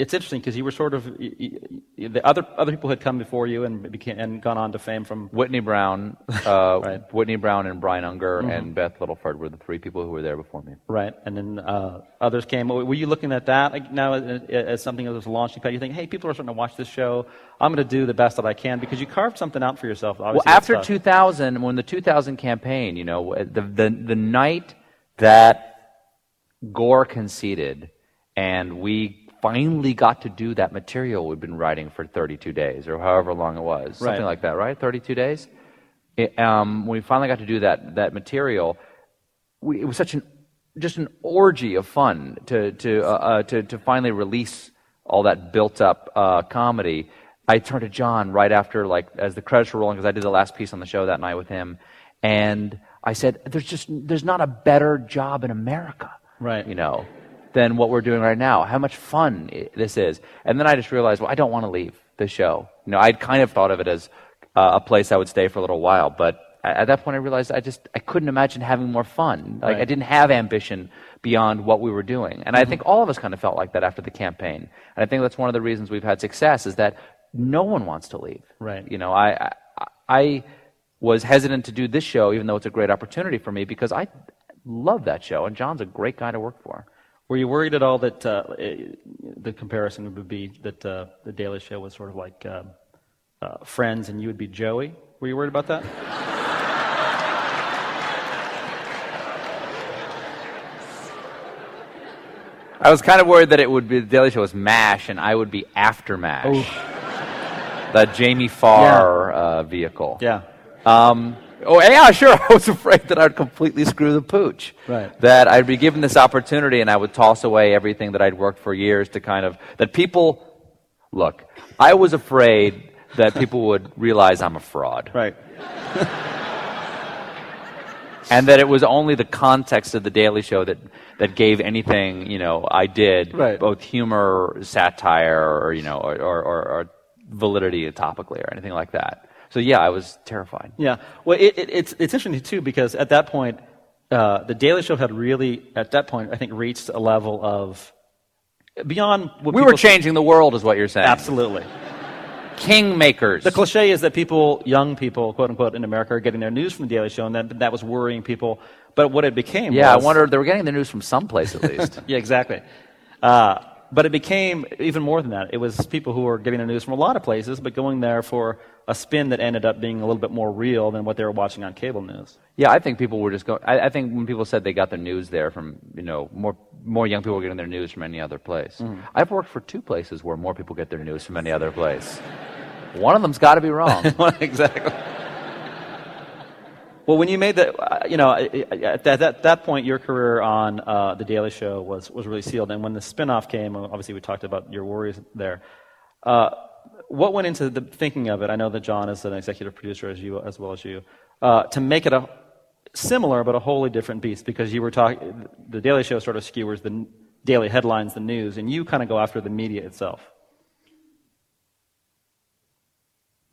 it's interesting because you were sort of the other other people had come before you and became and gone on to fame from Whitney Brown, uh, right. Whitney Brown and Brian Unger mm-hmm. and Beth Littleford were the three people who were there before me. Right, and then uh, others came. Were you looking at that now as, as something that was a launching pad? You think, hey, people are starting to watch this show. I'm going to do the best that I can because you carved something out for yourself. Well, after 2000, when the 2000 campaign, you know, the the, the night that Gore conceded and we finally got to do that material we've been writing for 32 days or however long it was, something like that, right? 32 days. It, um, when we finally got to do that that material, we, it was such an just an orgy of fun to to uh, uh, to, to finally release all that built up uh, comedy. I turned to John right after, like, as the credits were rolling, because I did the last piece on the show that night with him, and I said, "There's just there's not a better job in America." Right. You know, than what we're doing right now. How much fun this is. And then I just realized, well, I don't want to leave the show. You know, I'd kind of thought of it as uh, a place I would stay for a little while, but at that point I realized I just I couldn't imagine having more fun. Like right. I didn't have ambition beyond what we were doing. And mm-hmm. I think all of us kind of felt like that after the campaign. And I think that's one of the reasons we've had success is that no one wants to leave. Right. You know, I I, I was hesitant to do this show even though it's a great opportunity for me because I love that show and John's a great guy to work for. Were you worried at all that uh, the comparison would be that uh, the Daily Show was sort of like uh, uh, Friends and you would be Joey? Were you worried about that? I was kind of worried that it would be the Daily Show was MASH and I would be after MASH. Oh. The Jamie Farr yeah. Uh, vehicle. Yeah. Um, Oh, yeah, sure. I was afraid that I'd completely screw the pooch. Right. That I'd be given this opportunity and I would toss away everything that I'd worked for years to kind of, that people, look, I was afraid that people would realize I'm a fraud. Right. and that it was only the context of the Daily Show that, that gave anything, you know, I did, right. both humor, satire, or, you know, or, or, or validity topically or anything like that. So yeah, I was terrified. Yeah. Well, it, it, it's it's interesting too because at that point, uh, the Daily Show had really, at that point, I think, reached a level of beyond. What we were changing the world, is what you're saying. Absolutely. Kingmakers. The cliche is that people, young people, quote unquote, in America, are getting their news from the Daily Show, and that that was worrying people. But what it became. Yeah, was, I wonder they were getting the news from someplace at least. yeah, exactly. Uh, but it became even more than that. It was people who were getting their news from a lot of places, but going there for a spin that ended up being a little bit more real than what they were watching on cable news. Yeah, I think people were just going. I, I think when people said they got their news there from, you know, more more young people were getting their news from any other place. Mm. I've worked for two places where more people get their news from any other place. One of them's got to be wrong. exactly. Well, when you made that, uh, you know, at that, that, that, point, your career on uh, The Daily Show was, was really sealed. And when the spinoff came, obviously we talked about your worries there. Uh, what went into the thinking of it? I know that John is an executive producer as you as well as you uh, to make it a similar but a wholly different beast because you were talking. The Daily Show sort of skewers the daily headlines, the news, and you kind of go after the media itself.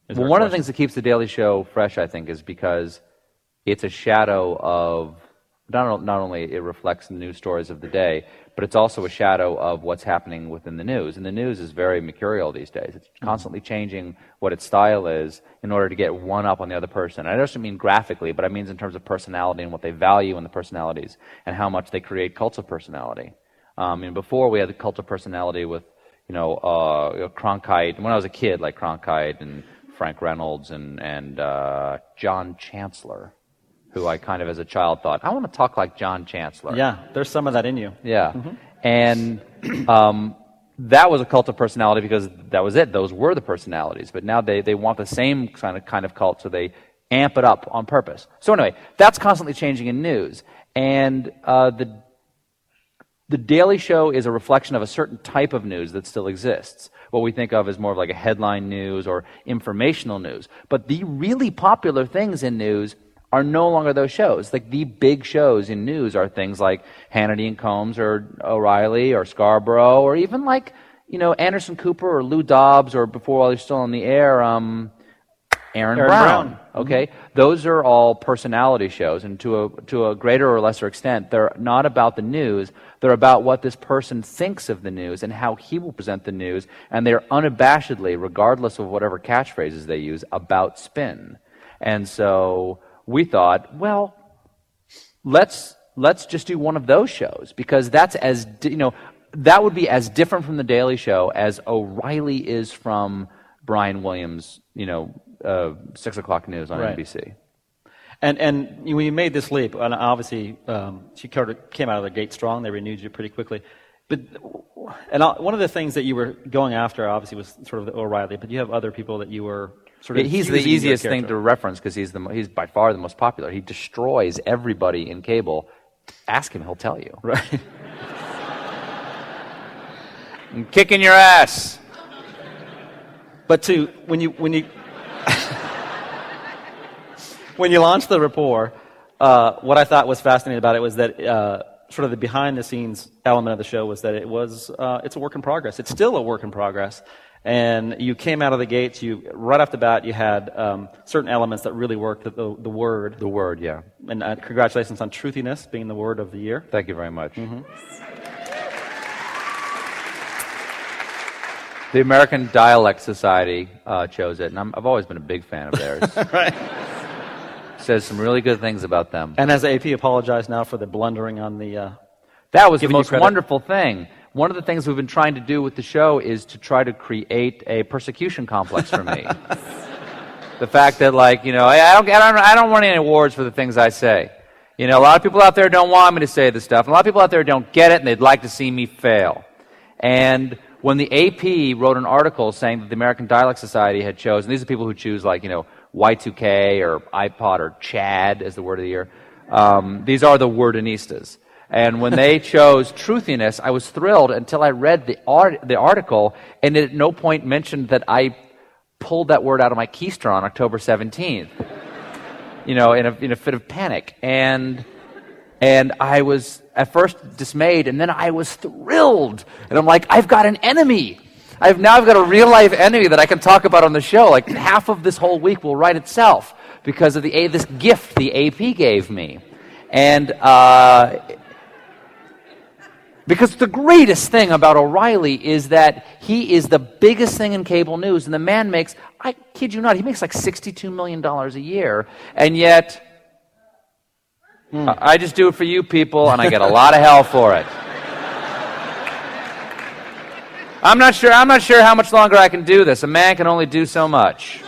well, one of the things that keeps the Daily Show fresh, I think, is because it's a shadow of not, not only it reflects the news stories of the day, but it's also a shadow of what's happening within the news. And the news is very mercurial these days. It's mm-hmm. constantly changing what its style is in order to get one up on the other person. And I don't mean graphically, but I mean in terms of personality and what they value in the personalities and how much they create cults of personality. Um, and before we had the cult of personality with, you know, uh, Cronkite. When I was a kid, like Cronkite and Frank Reynolds and, and uh, John Chancellor who I kind of as a child thought, I want to talk like John Chancellor. Yeah, there's some of that in you. Yeah. Mm-hmm. And um, that was a cult of personality because that was it. Those were the personalities. But now they, they want the same kind of, kind of cult, so they amp it up on purpose. So anyway, that's constantly changing in news. And uh, the, the Daily Show is a reflection of a certain type of news that still exists. What we think of as more of like a headline news or informational news. But the really popular things in news are no longer those shows. Like the big shows in news are things like Hannity and Colmes or O'Reilly or Scarborough or even like, you know, Anderson Cooper or Lou Dobbs or before while he's still on the air, um, Aaron, Aaron Brown. Brown. Okay, those are all personality shows, and to a to a greater or lesser extent, they're not about the news. They're about what this person thinks of the news and how he will present the news, and they're unabashedly, regardless of whatever catchphrases they use, about spin. And so we thought, well, let's let's just do one of those shows because that's as di- you know that would be as different from the Daily Show as O'Reilly is from Brian Williams, you know, uh, six o'clock news on Right. NBC. And, and when you made this leap, and obviously um, she came out of the gate strong, they renewed you pretty quickly. But and one of the things that you were going after, obviously, was sort of the O'Reilly. But you have other people that you were sort of. He's the easiest thing to reference because he's the, he's by far the most popular. He destroys everybody in cable. Ask him; he'll tell you. Right. I'm kicking your ass. But to when you when you when you launched the Report, uh, what I thought was fascinating about it was that uh, sort of the behind the scenes element of the show was that it was uh, it's a work in progress. It's still a work in progress. And you came out of the gates. You right off the bat, you had um, certain elements that really worked. The, the, the word, The word, yeah. and uh, congratulations on truthiness being the word of the year. Thank you very much. Mm-hmm. The American Dialect Society uh, chose it, and I'm, I've always been a big fan of theirs. right. Says some really good things about them. And has AP apologized now for the blundering on the? Uh, That was the most wonderful thing. One of the things we've been trying to do with the show is to try to create a persecution complex for me. the fact that, like, you know, I don't, I don't, I don't want any awards for the things I say. You know, a lot of people out there don't want me to say this stuff, and a lot of people out there don't get it, and they'd like to see me fail. And when the AP wrote an article saying that the American Dialect Society had chosen, these are people who choose, like, you know, Y2K or iPod or Chad as the word of the year. Um, these are the wordinistas. And when they chose truthiness, I was thrilled until I read the, art, the article, and it at no point mentioned that I pulled that word out of my keister on October 17th. You know, in a, in a fit of panic. And, and I was at first dismayed, and then I was thrilled. And I'm like, I've got an enemy. I've now I've got a real life enemy that I can talk about on the show. Like half of this whole week will write itself because of the A- this gift the AP gave me. And uh, because the greatest thing about O'Reilly is that he is the biggest thing in cable news, and the man makes, I kid you not, he makes like $62 million a year, and yet hmm. I I just do it for you people, and I get a lot of hell for it. I'm not sure. I'm not sure how much longer I can do this. A man can only do so much.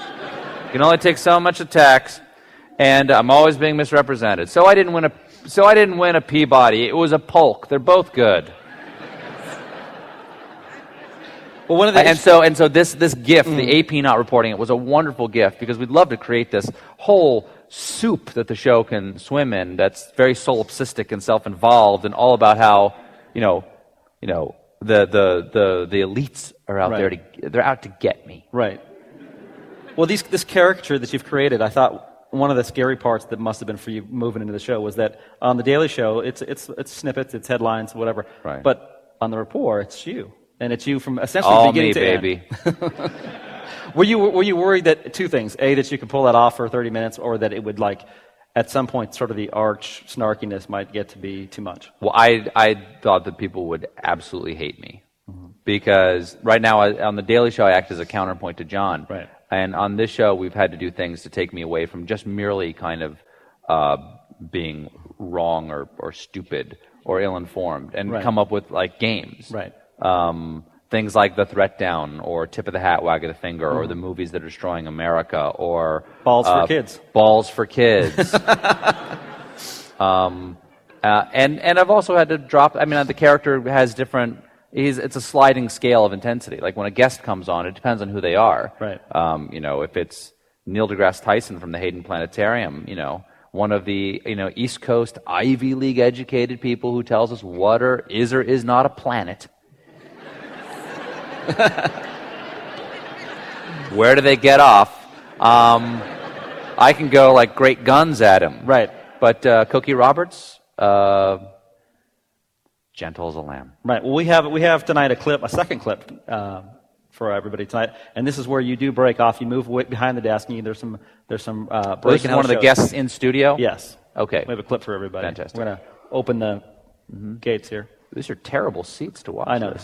He can only take so much attacks, and I'm always being misrepresented. So I didn't win a. So I didn't win a Peabody. It was a Polk. They're both good. well, one of the And so, and so this, this gift, the mm. AP not reporting it, was a wonderful gift because we'd love to create this whole soup that the show can swim in that's very solipsistic and self-involved and all about how, you know, you know, the, the, the, the elites are out there to, they're out to get me. Right. Well, these, this caricature that you've created, I thought one of the scary parts that must have been for you moving into the show was that on the Daily Show, it's, it's, it's snippets, it's headlines, whatever. Right. But on the Report, it's you. And it's you from essentially All beginning me, to end. baby. Were you, were you worried that two things? A, that you could pull that off for 30 minutes, or that it would, like, at some point, sort of the arch snarkiness might get to be too much? Well, I, I thought that people would absolutely hate me mm-hmm. because right now I, on the Daily Show I act as a counterpoint to John. Right. And on this show we've had to do things to take me away from just merely kind of uh, being wrong or, or stupid or ill-informed and Right. come up with like games. Right. Um, things like the ThreatDown or tip of the hat, wag of the finger, or the movies that are destroying America, or Mm-hmm. Balls for uh, kids. balls for kids. um, uh, and and I've also had to drop. I mean, the character has different. He's, it's a sliding scale of intensity. Like when a guest comes on, it depends on who they are. Right. Um, you know, if it's Neil deGrasse Tyson from the Hayden Planetarium, you know, one of the you know East Coast Ivy League educated people who tells us what or is or is not a planet. Where do they get off? Um, I can go like great guns at him. Right. But uh, Cokie Roberts, uh, gentle as a lamb. Right. Well, we have we have tonight a clip, a second clip uh, for everybody tonight, and this is where you do break off. You move behind the desk, and you, there's some there's some uh. One of the guests in studio. Yes. Okay. We have a clip for everybody. Fantastic. We're gonna open the mm-hmm. gates here. These are terrible seats to watch. I know.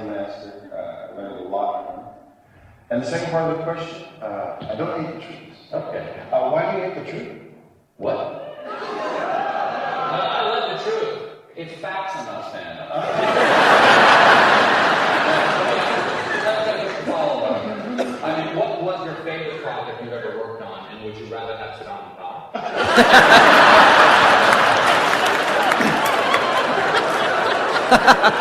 Playmaster, uh, a lot from And the second part of the question, uh, I don't hate the truth. Okay. Uh, why do you hate the truth? What? I love the truth. It's facts I'm not a fan. I mean, what was your favorite project you've ever worked on, and would you rather have Saddam Hussein?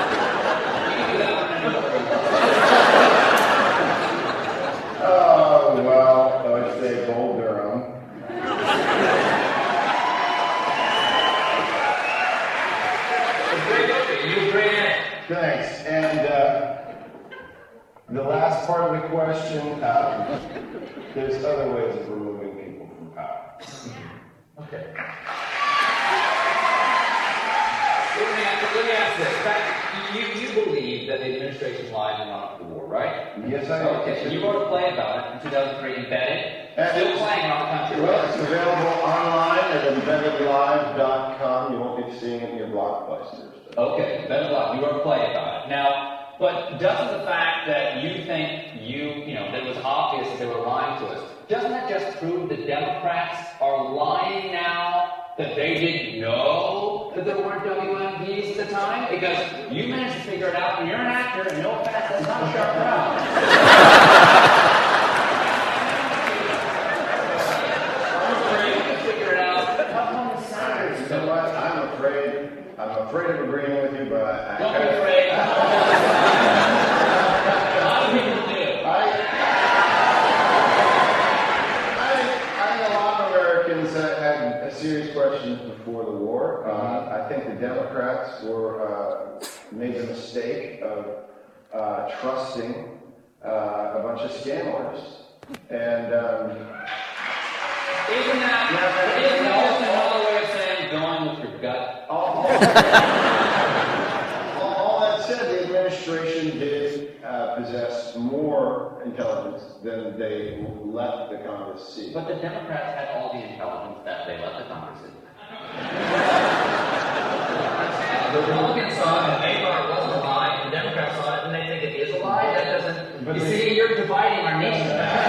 The Republicans saw it and thought it wasn't a lie, and the Democrats saw it and they think it is a lie. That doesn't. You see, you're dividing our nation.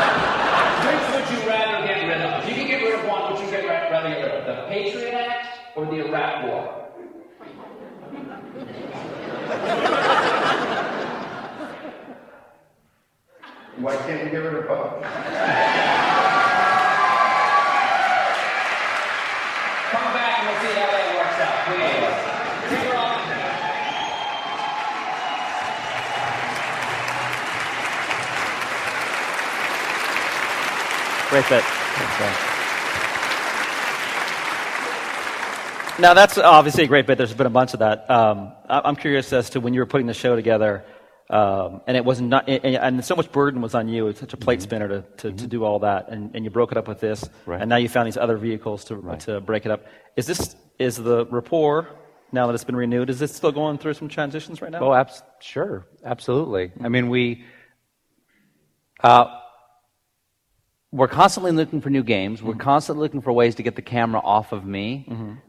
Now that's obviously a great bit. There's been a bunch of that. Um, I'm curious as to when you were putting the show together, um, and it was not, and, and so much burden was on you. It's such a plate spinner to, to, to do all that, and, and you broke it up with this, Right. and now you found these other vehicles to to break it up. Is this is the Report now that it's been renewed? Is it still going through some transitions right now? Oh, abs- sure, absolutely. I mean, we uh, we're constantly looking for new games. We're constantly looking for ways to get the camera off of me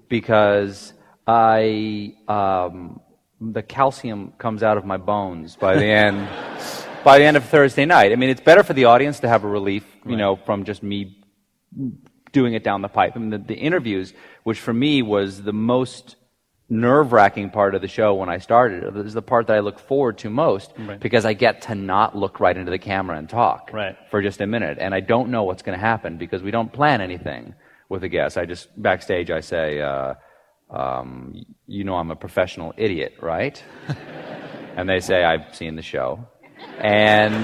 because I um, the calcium comes out of my bones by the end by the end of Thursday night. I mean, it's better for the audience to have a relief, you know, from just me doing it down the pipe. I mean, the, the interviews, which for me was the most nerve wracking part of the show when I started, this is the part that I look forward to most Right. because I get to not look right into the camera and talk Right. for just a minute. And I don't know what's going to happen because we don't plan anything with the guests. I just, backstage, I say, uh, um, you know, I'm a professional idiot, right? and they say, I've seen the show. And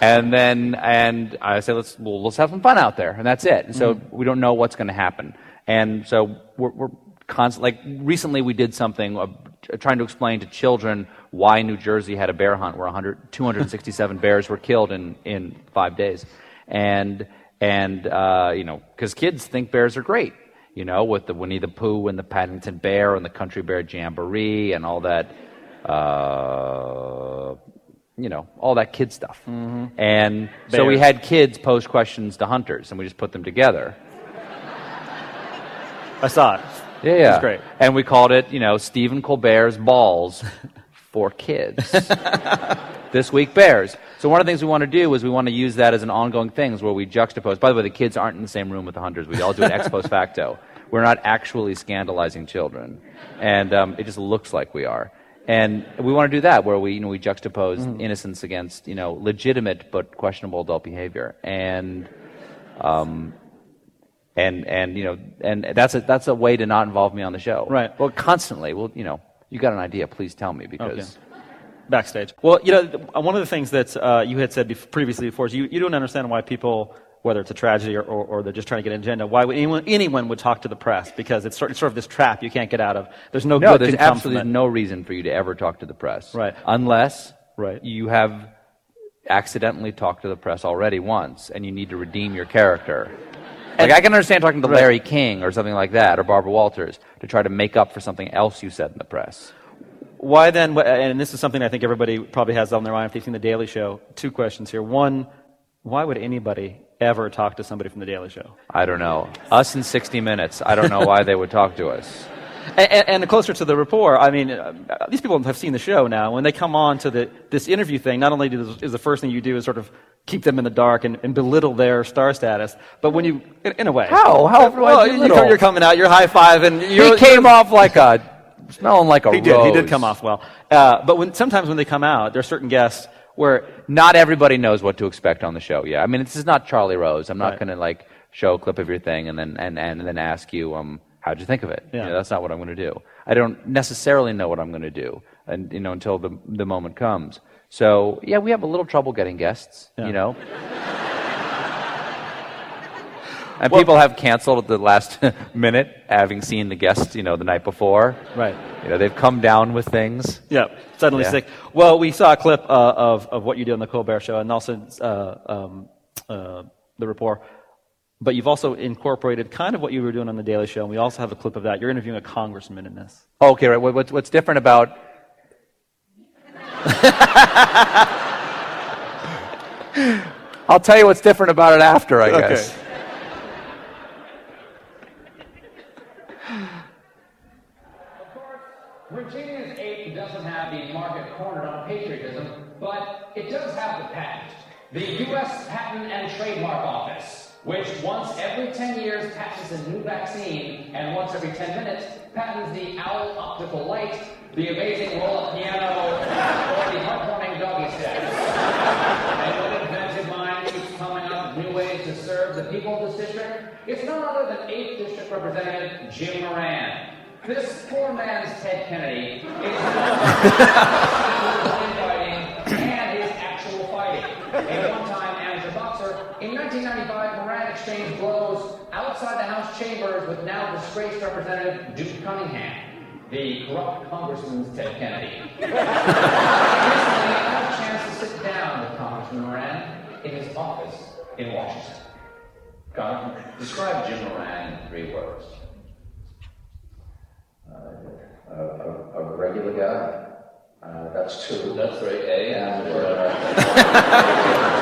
and then and I say let's well, let's have some fun out there, and that's it. And so we don't know what's going to happen, and so we're, we're constant. Like recently, we did something uh, trying to explain to children why New Jersey had a bear hunt where 100, 267 bears were killed in in five days, and and uh, you know because kids think bears are great, you know, with the Winnie the Pooh and the Paddington Bear and the Country Bear Jamboree and all that. Uh, you know, all that kid stuff. And so we had kids pose questions to hunters, and we just put them together. I saw it. Yeah, yeah. That's great. And we called it, you know, Stephen Colbert's Balls for Kids. this week, Bears. So one of the things we want to do is we want to use that as an ongoing thing where we juxtapose. By the way, the kids aren't in the same room with the hunters. We all do it ex post facto. We're not actually scandalizing children. And um, it just looks like we are. And we want to do that where we, you know, we juxtapose Mm-hmm. innocence against, you know, legitimate but questionable adult behavior. And um, and and you know and that's a that's a way to not involve me on the show Right. well constantly well you know you got an idea please tell me because backstage. Well, you know, one of the things that uh, you had said bef- previously before is you, you don't understand why people, whether it's a tragedy or, or, or they're just trying to get an agenda, why would anyone, anyone would talk to the press because it's sort, it's sort of this trap you can't get out of. There's no, no good there's absolutely no reason for you to ever talk to the press Right. unless Right. you have accidentally talked to the press already once and you need to redeem your character like i can understand talking to Right. larry king or something like that or barbara walters to try to make up for something else you said in the press Why then, and this is something I think everybody probably has on their mind if they've seen The Daily Show. Two questions here. One, why would anybody ever talk to somebody from The Daily Show? i don't know us in 60 minutes i don't know why they would talk to us And, and, and closer to the Report, I mean, uh, these people have seen the show now. When they come on to the, this interview thing, not only is the first thing you do is sort of keep them in the dark and, and belittle their star status, but when you, in, in a way. How? How well, you, you're coming out, you're high five, and you're, came off like a smelling like a He did. rose. He did come off well. Uh, but when sometimes when they come out, there are certain guests where Not everybody knows what to expect on the show. Yeah, I mean, this is not Charlie Rose. I'm not Right. going to like show a clip of your thing and then and, and then ask you, um, how'd you think of it? You Yeah. know, that's not what I'm going to do. I don't necessarily know what I'm going to do, and you know, until the the moment comes. So yeah, we have a little trouble getting guests. Yeah. You know. And people have canceled at the last minute, having seen the guest, you know, the night before. Right. You know, they've come down with things. Yeah, suddenly Yeah. sick. Well, we saw a clip uh, of, of what you did on the Colbert Show and also uh, um, uh, the Report. But you've also incorporated kind of what you were doing on the Daily Show, and we also have a clip of that. You're interviewing a congressman in this. Okay, right. What, what's, what's different about. I'll tell you what's different about it after, I Okay. guess. Virginia's eight doesn't have the market cornered on patriotism, but it does have the patent. The U.S. Patent and Trademark Office, which once every 10 years patents a new vaccine, and once every 10 minutes patents the owl optical light, the amazing roll-up piano, or the heartwarming doggy steps. And what inventive mind keeps coming up new ways to serve the people of this district? It's none other than 8th District Representative Jim Moran. This poor man's Ted Kennedy is infighting and his actual fighting. A one-time amateur boxer, in 1995, Moran exchanged blows outside the House chambers with now disgraced Representative Duke Cunningham, the corrupt congressman's Ted Kennedy. Recently, I had a chance to sit down with Congressman Moran in his office in Washington. Congressman, describe Jim Moran in three words. A, a, a regular guy. Uh, that's two. That's three. A And, and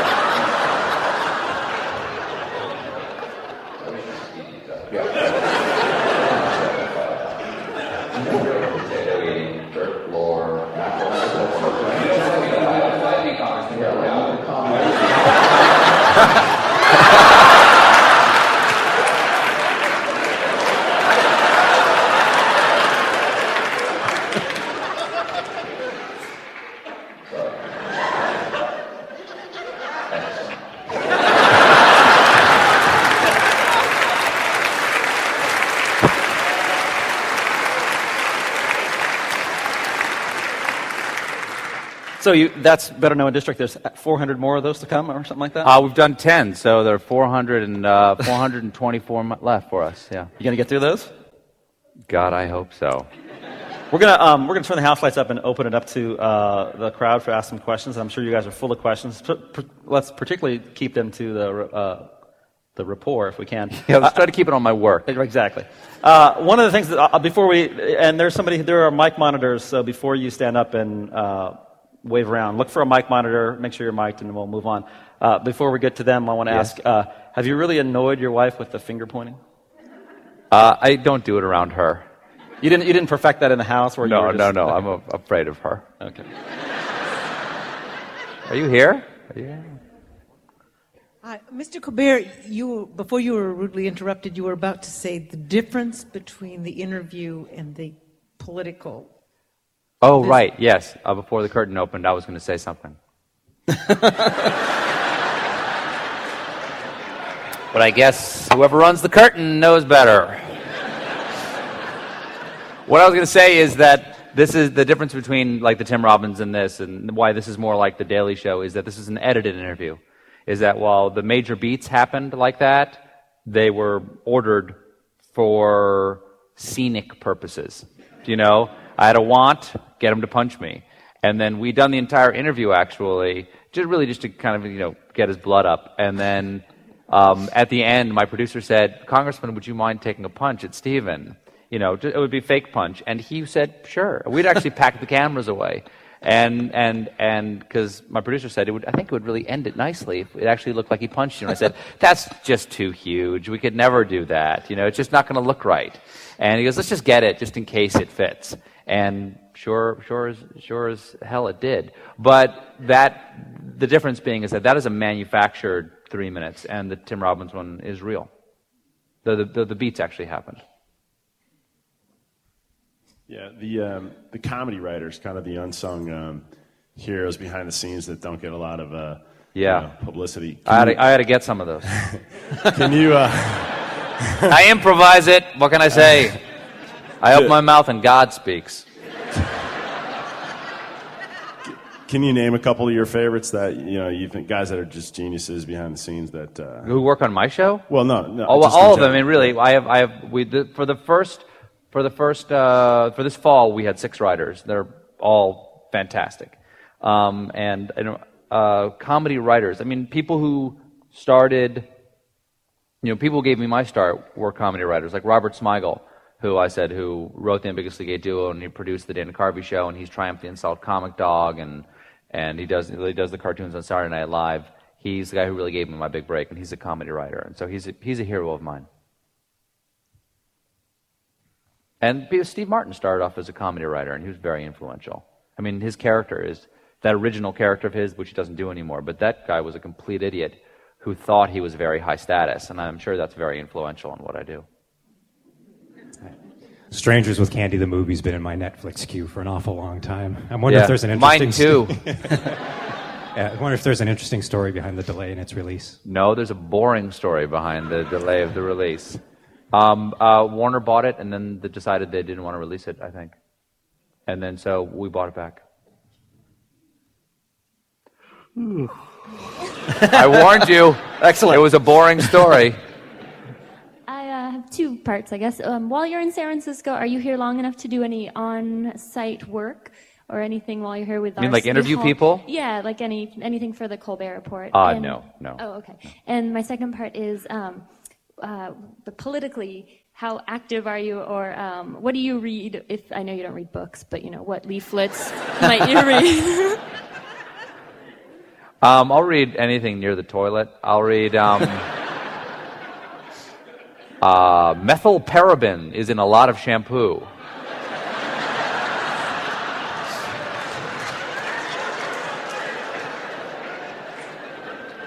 So you, that's better known district. There's 400 more of those to come, or something like that. Uh, we've done 10, so there are 400 and, uh, 424 left for us. Yeah. you gonna get through those? God, I hope so. We're gonna um, we're gonna turn the house lights up and open it up to uh, the crowd for some questions. I'm sure you guys are full of questions. P- p- let's particularly keep them to the uh, the Report if we can. Yeah, let's try to keep it on my work. Exactly. Uh, one of the things that uh, before we and there's somebody there are mic monitors. So before you stand up and uh, wave around, look for a mic monitor. Make sure you're mic'd, and we'll move on. Uh, before we get to them, I want to Yes. ask: uh, Have you really annoyed your wife with the finger pointing? Uh, I don't do it around her. You didn't you didn't perfect that in the house, or you No, were no, just, no. I'm a, afraid of her. Okay. Are you here? Are you here? Hi, Mr. Colbert, you before you were rudely interrupted, you were about to say the difference between the interview and the political. Oh, This- right, yes. Uh, before the curtain opened, I was going to say something. but I guess whoever runs the curtain knows better. what I was going to say is that this is the difference between like the Tim Robbins and this, and why this is more like the Daily Show is that this is an edited interview. Is that while the major beats happened like that, they were ordered for scenic purposes. Do You know, I had a want, get him to punch me, and then we done the entire interview actually, just really just to kind of you know get his blood up, and then um, at the end, my producer said, "Congressman, would you mind taking a punch at Stephen?" You know, it would be fake punch, and he said, "Sure." We'd actually packed the cameras away, and and and because my producer said it would, I think it would really end it nicely if it actually looked like he punched you. And I said, "That's just too huge. We could never do that. You know, it's just not going to look right." And he goes, "Let's just get it, just in case it fits." And sure, sure as sure as hell it did. But that the difference being is that that is a manufactured three minutes, and the Tim Robbins one is real. The the, the, the beats actually happened. Yeah, the um, the comedy writers, kind of the unsung um, heroes behind the scenes that don't get a lot of uh, you Yeah. know, publicity. I had, to, I had to get some of those. can you uh, I improvise it. What can I say? I open my mouth and God speaks. can you name a couple of your favorites that you know you think guys that are just geniuses behind the scenes that? Uh, Who work on my show? well, no, no, Oh, well, all of them. I mean, really, I have, I have. We the, for the first, for the first, uh, for this fall, we had six writers. They're all fantastic, um, and you know, uh, comedy writers. I mean, people who started. You know, people who gave me my start were comedy writers, like Robert Smigel, who I said who wrote the Ambiguously Gay Duo, and he produced the Dana Carvey Show, and he's Triumph the Insult Comic Dog, and and he does he does the cartoons on Saturday Night Live. He's the guy who really gave me my big break, and he's a comedy writer, and so he's a, he's a hero of mine. And Steve Martin started off as a comedy writer, and he was very influential. I mean, his character is that original character of his, which he doesn't do anymore. But that guy was a complete idiot who thought he was very high status, and I'm sure that's very influential in what I do. Strangers with Candy, the movie's been in my Netflix queue for an awful long time. I wonder Yeah, if there's an interesting. mine interesting too. Yeah, I wonder if there's an interesting story behind the delay in its release. No, there's a boring story behind the delay of the release. Um, uh, Warner bought it, and then they decided they didn't want to release it. I think, and then so we bought it back. I warned you. Excellent. It was a boring story. I two parts, I guess. Um, while you're in San Francisco, are you here long enough to do any on-site work or anything while you're here with? You mean like interview hall? people? Yeah, like any anything for the Colbert Report. Uh, no, no. Oh, okay. And my second part is, um, uh, but politically, how active are you, or um, what do you read? If I know you don't read books, but you know what leaflets might you read? Um, I'll read anything near the toilet. I'll read. Um, uh, methylparaben is in a lot of shampoo.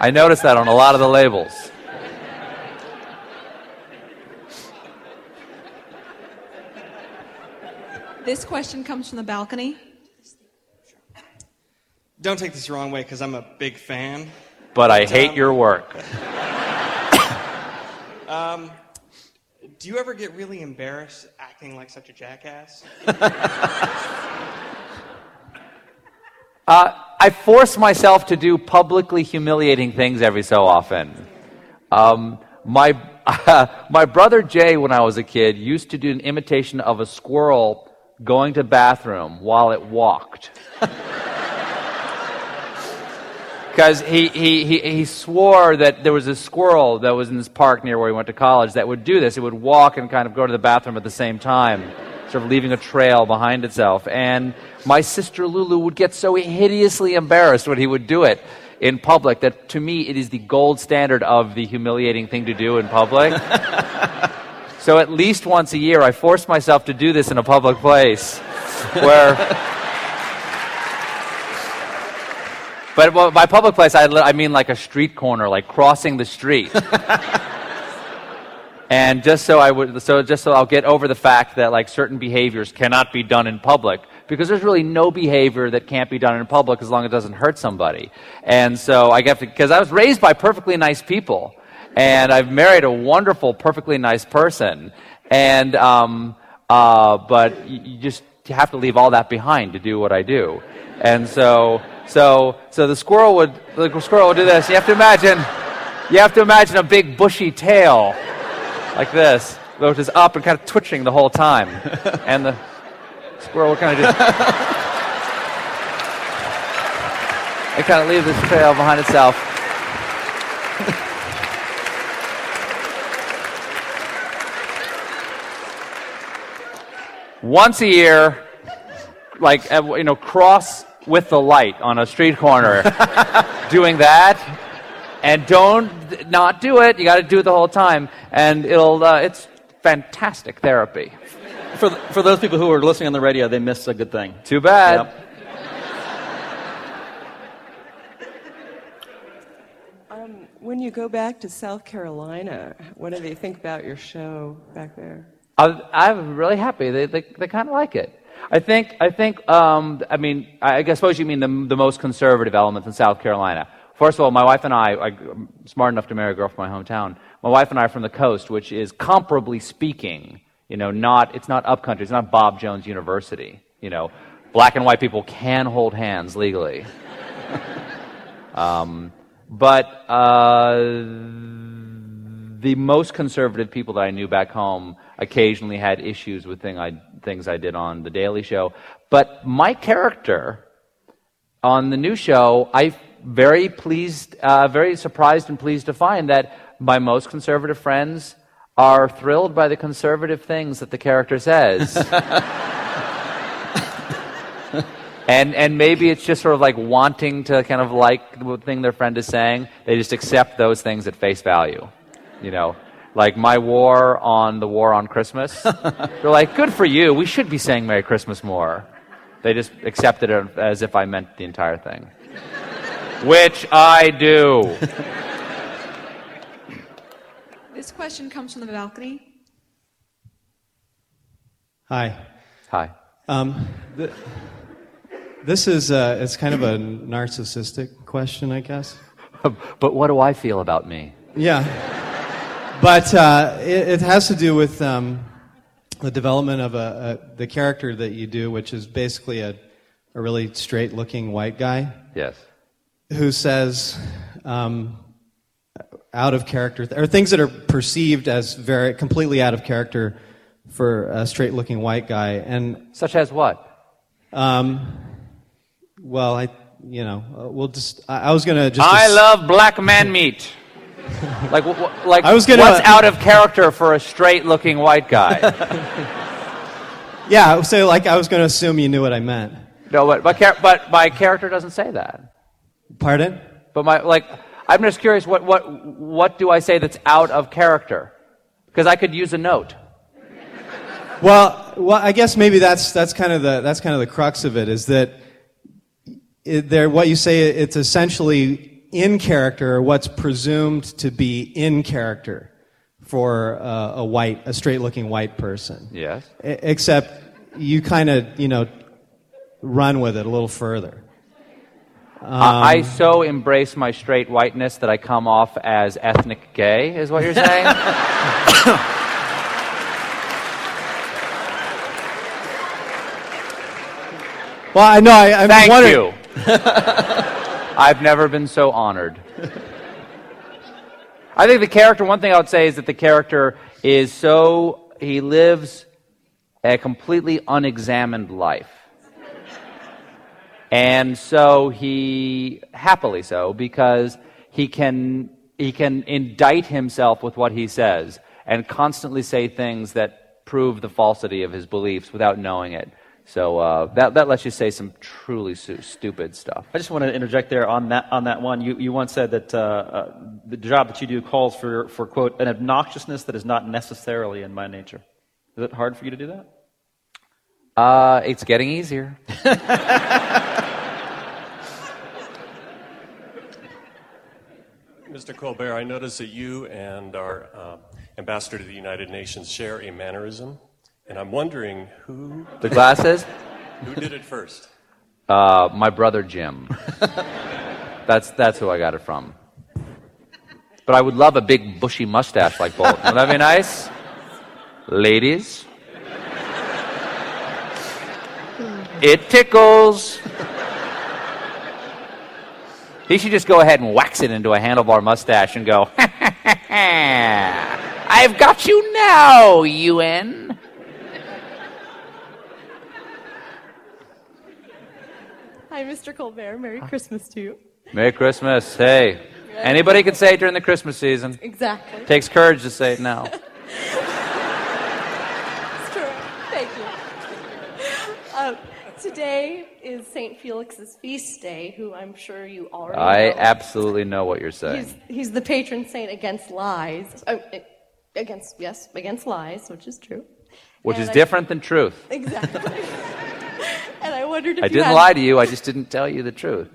I noticed that on a lot of the labels. This question comes from the balcony. Don't take this the wrong way because I'm a big fan. But I hate your work. Um, do you ever get really embarrassed acting like such a jackass? Uh, I force myself to do publicly humiliating things every so often. Um, my, my brother Jay, when I was a kid, used to do an imitation of a squirrel going to bathroom while it walked. Because he, he, he, he swore that there was a squirrel that was in this park near where he went to college that would do this. It would walk and kind of go to the bathroom at the same time, sort of leaving a trail behind itself. And my sister Lulu would get so hideously embarrassed when he would do it in public that to me it is the gold standard of the humiliating thing to do in public. so at least once a year I force myself to do this in a public place where But well, by public place, I, I mean like a street corner, like crossing the street. and just so I would, so just so I'll get over the fact that like certain behaviors cannot be done in public because there's really no behavior that can't be done in public as long as it doesn't hurt somebody. And so I get because I was raised by perfectly nice people, and I've married a wonderful, perfectly nice person, and um, uh, but you just have to leave all that behind to do what I do, and so so so the squirrel would the squirrel would do this. You have to imagine, you have to imagine a big bushy tail like this, which is up and kind of twitching the whole time, and the squirrel would kind of just. It kind of leaves this trail behind itself. Once a year, like uh, you know, cross with the light on a street corner, doing that, and don't not do it. You got to do it the whole time, and it'll. Uh, it's fantastic therapy. For, th- for those people who are listening on the radio, they missed a good thing. Too bad. Yep. Um, when you go back to South Carolina, what do they think about your show back there? I, I'm really happy. They, they, they kind of like it. I think, I think, um, I mean, I, I suppose you mean the, the most conservative elements in South Carolina. First of all, my wife and I, I, I'm smart enough to marry a girl from my hometown. My wife and I are from the coast, which is comparably speaking, you know, not, it's not upcountry, it's not Bob Jones University. You know, black and white people can hold hands legally. um, but, uh, the most conservative people that I knew back home occasionally had issues with thing I, things I did on The Daily Show. But my character on the new show, I very pleased, uh, very surprised and pleased to find that my most conservative friends are thrilled by the conservative things that the character says. and and maybe it's just sort of like wanting to kind of like the thing their friend is saying. They just accept those things at face value. You know, like my war on the war on Christmas. They're like, good for you. We should be saying Merry Christmas more. They just accepted it as if I meant the entire thing, which I do. This question comes from the balcony. Hi. Hi. Um, th- this is uh, it's kind of a narcissistic question, I guess. but what do I feel about me? Yeah, but uh, it, it, has to do with um, the development of a, a, the character that you do, which is basically a, a really straight-looking white guy. Yes. Who says um, out of character, or things that are perceived as very completely out of character for a straight-looking white guy, and such as what? Um, well, I, you know, uh, we'll just. I, I was gonna just. I love black man meat. Like, w- w- like, I was gonna, what's out of character for a straight-looking white guy? yeah, so like I was going to assume you knew what I meant. No, but but, but my character doesn't say that. Pardon? But my like, I'm just curious. What what what do I say that's out of character? Because I could use a note. Well, well, I guess maybe that's that's kind of the that's kind of the crux of it is that it, there what you say it's essentially in character or what's presumed to be in character for uh, a white a straight looking white person. Yes. I, except you kind of you know run with it a little further. Um, I so embrace my straight whiteness that I come off as ethnic gay. Is what you're saying? Well, I know. I, I'm Thank wondering. you. I've never been so honored. I think the character, one thing I would say is that the character is so, he lives a completely unexamined life. And so he, happily so, because he can, he can indict himself with what he says and constantly say things that prove the falsity of his beliefs without knowing it. So uh, that, that lets you say some truly su- stupid stuff. I just want to interject there on that, on that one. You, you once said that uh, uh, the job that you do calls for, for, quote, an obnoxiousness that is not necessarily in my nature. Is it hard for you to do that? Uh, it's getting easier. Mr. Colbert, I notice that you and our uh, ambassador to the United Nations share a mannerism, and I'm wondering who. The glasses? who did it first? Uh, my brother Jim. that's that's who I got it from. But I would love a big bushy mustache like Bolt. Would that be nice? Ladies? It tickles. He should just go ahead and wax it into a handlebar mustache and go, I've got you now, UN. Hi, Mr. Colbert. Merry Christmas to you. Merry Christmas. Hey. Anybody can say it during the Christmas season. Exactly. Takes courage to say it now. It's true. Thank you. Uh, today is St. Felix's feast day, who I'm sure you already know. I know. absolutely know what you're saying. He's, he's the patron saint against lies. Uh, against, yes, against lies, which is true. Which And is I- different than truth. Exactly. and I wondered if I you didn't had, lie to you, I just didn't tell you the truth.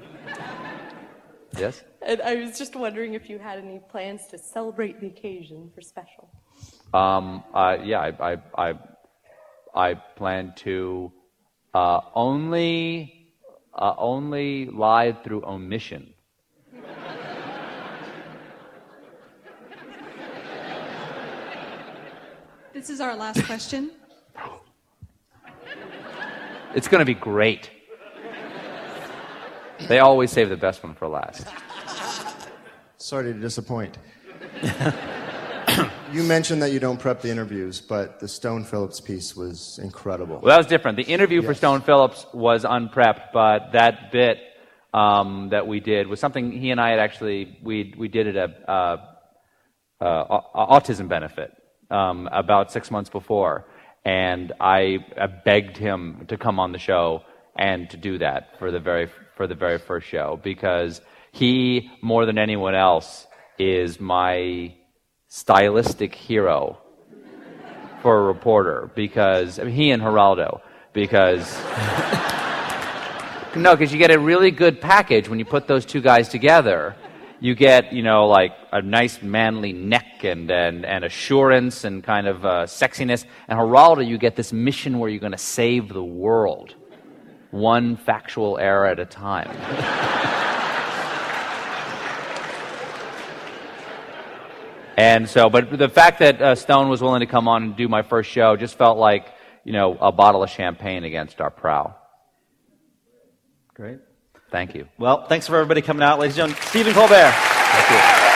Yes? And I was just wondering if you had any plans to celebrate the occasion for special. Um, uh, yeah, I, I, I, I plan to uh, only, uh, only lie through omission. This is our last question. It's going to be great. They always save the best one for last. Sorry to disappoint. you mentioned that you don't prep the interviews, but the Stone Phillips piece was incredible. Well, that was different. The interview for Stone Phillips was unprepped, but that bit um, that we did was something he and I had actually we we did at a uh, uh, autism benefit um, about six months before, and I, I begged him to come on the show and to do that for the very for the very first show because he more than anyone else is my stylistic hero for a reporter because I mean, he and Geraldo because no because you get a really good package when you put those two guys together you get you know like a nice manly neck and and, and assurance and kind of uh, sexiness and Geraldo you get this mission where you're going to save the world one factual error at a time And so, but the fact that uh, Stone was willing to come on and do my first show just felt like, you know, a bottle of champagne against our prow. Great. Thank you. Well, thanks for everybody coming out. Ladies and gentlemen, Stephen Colbert. Thank you.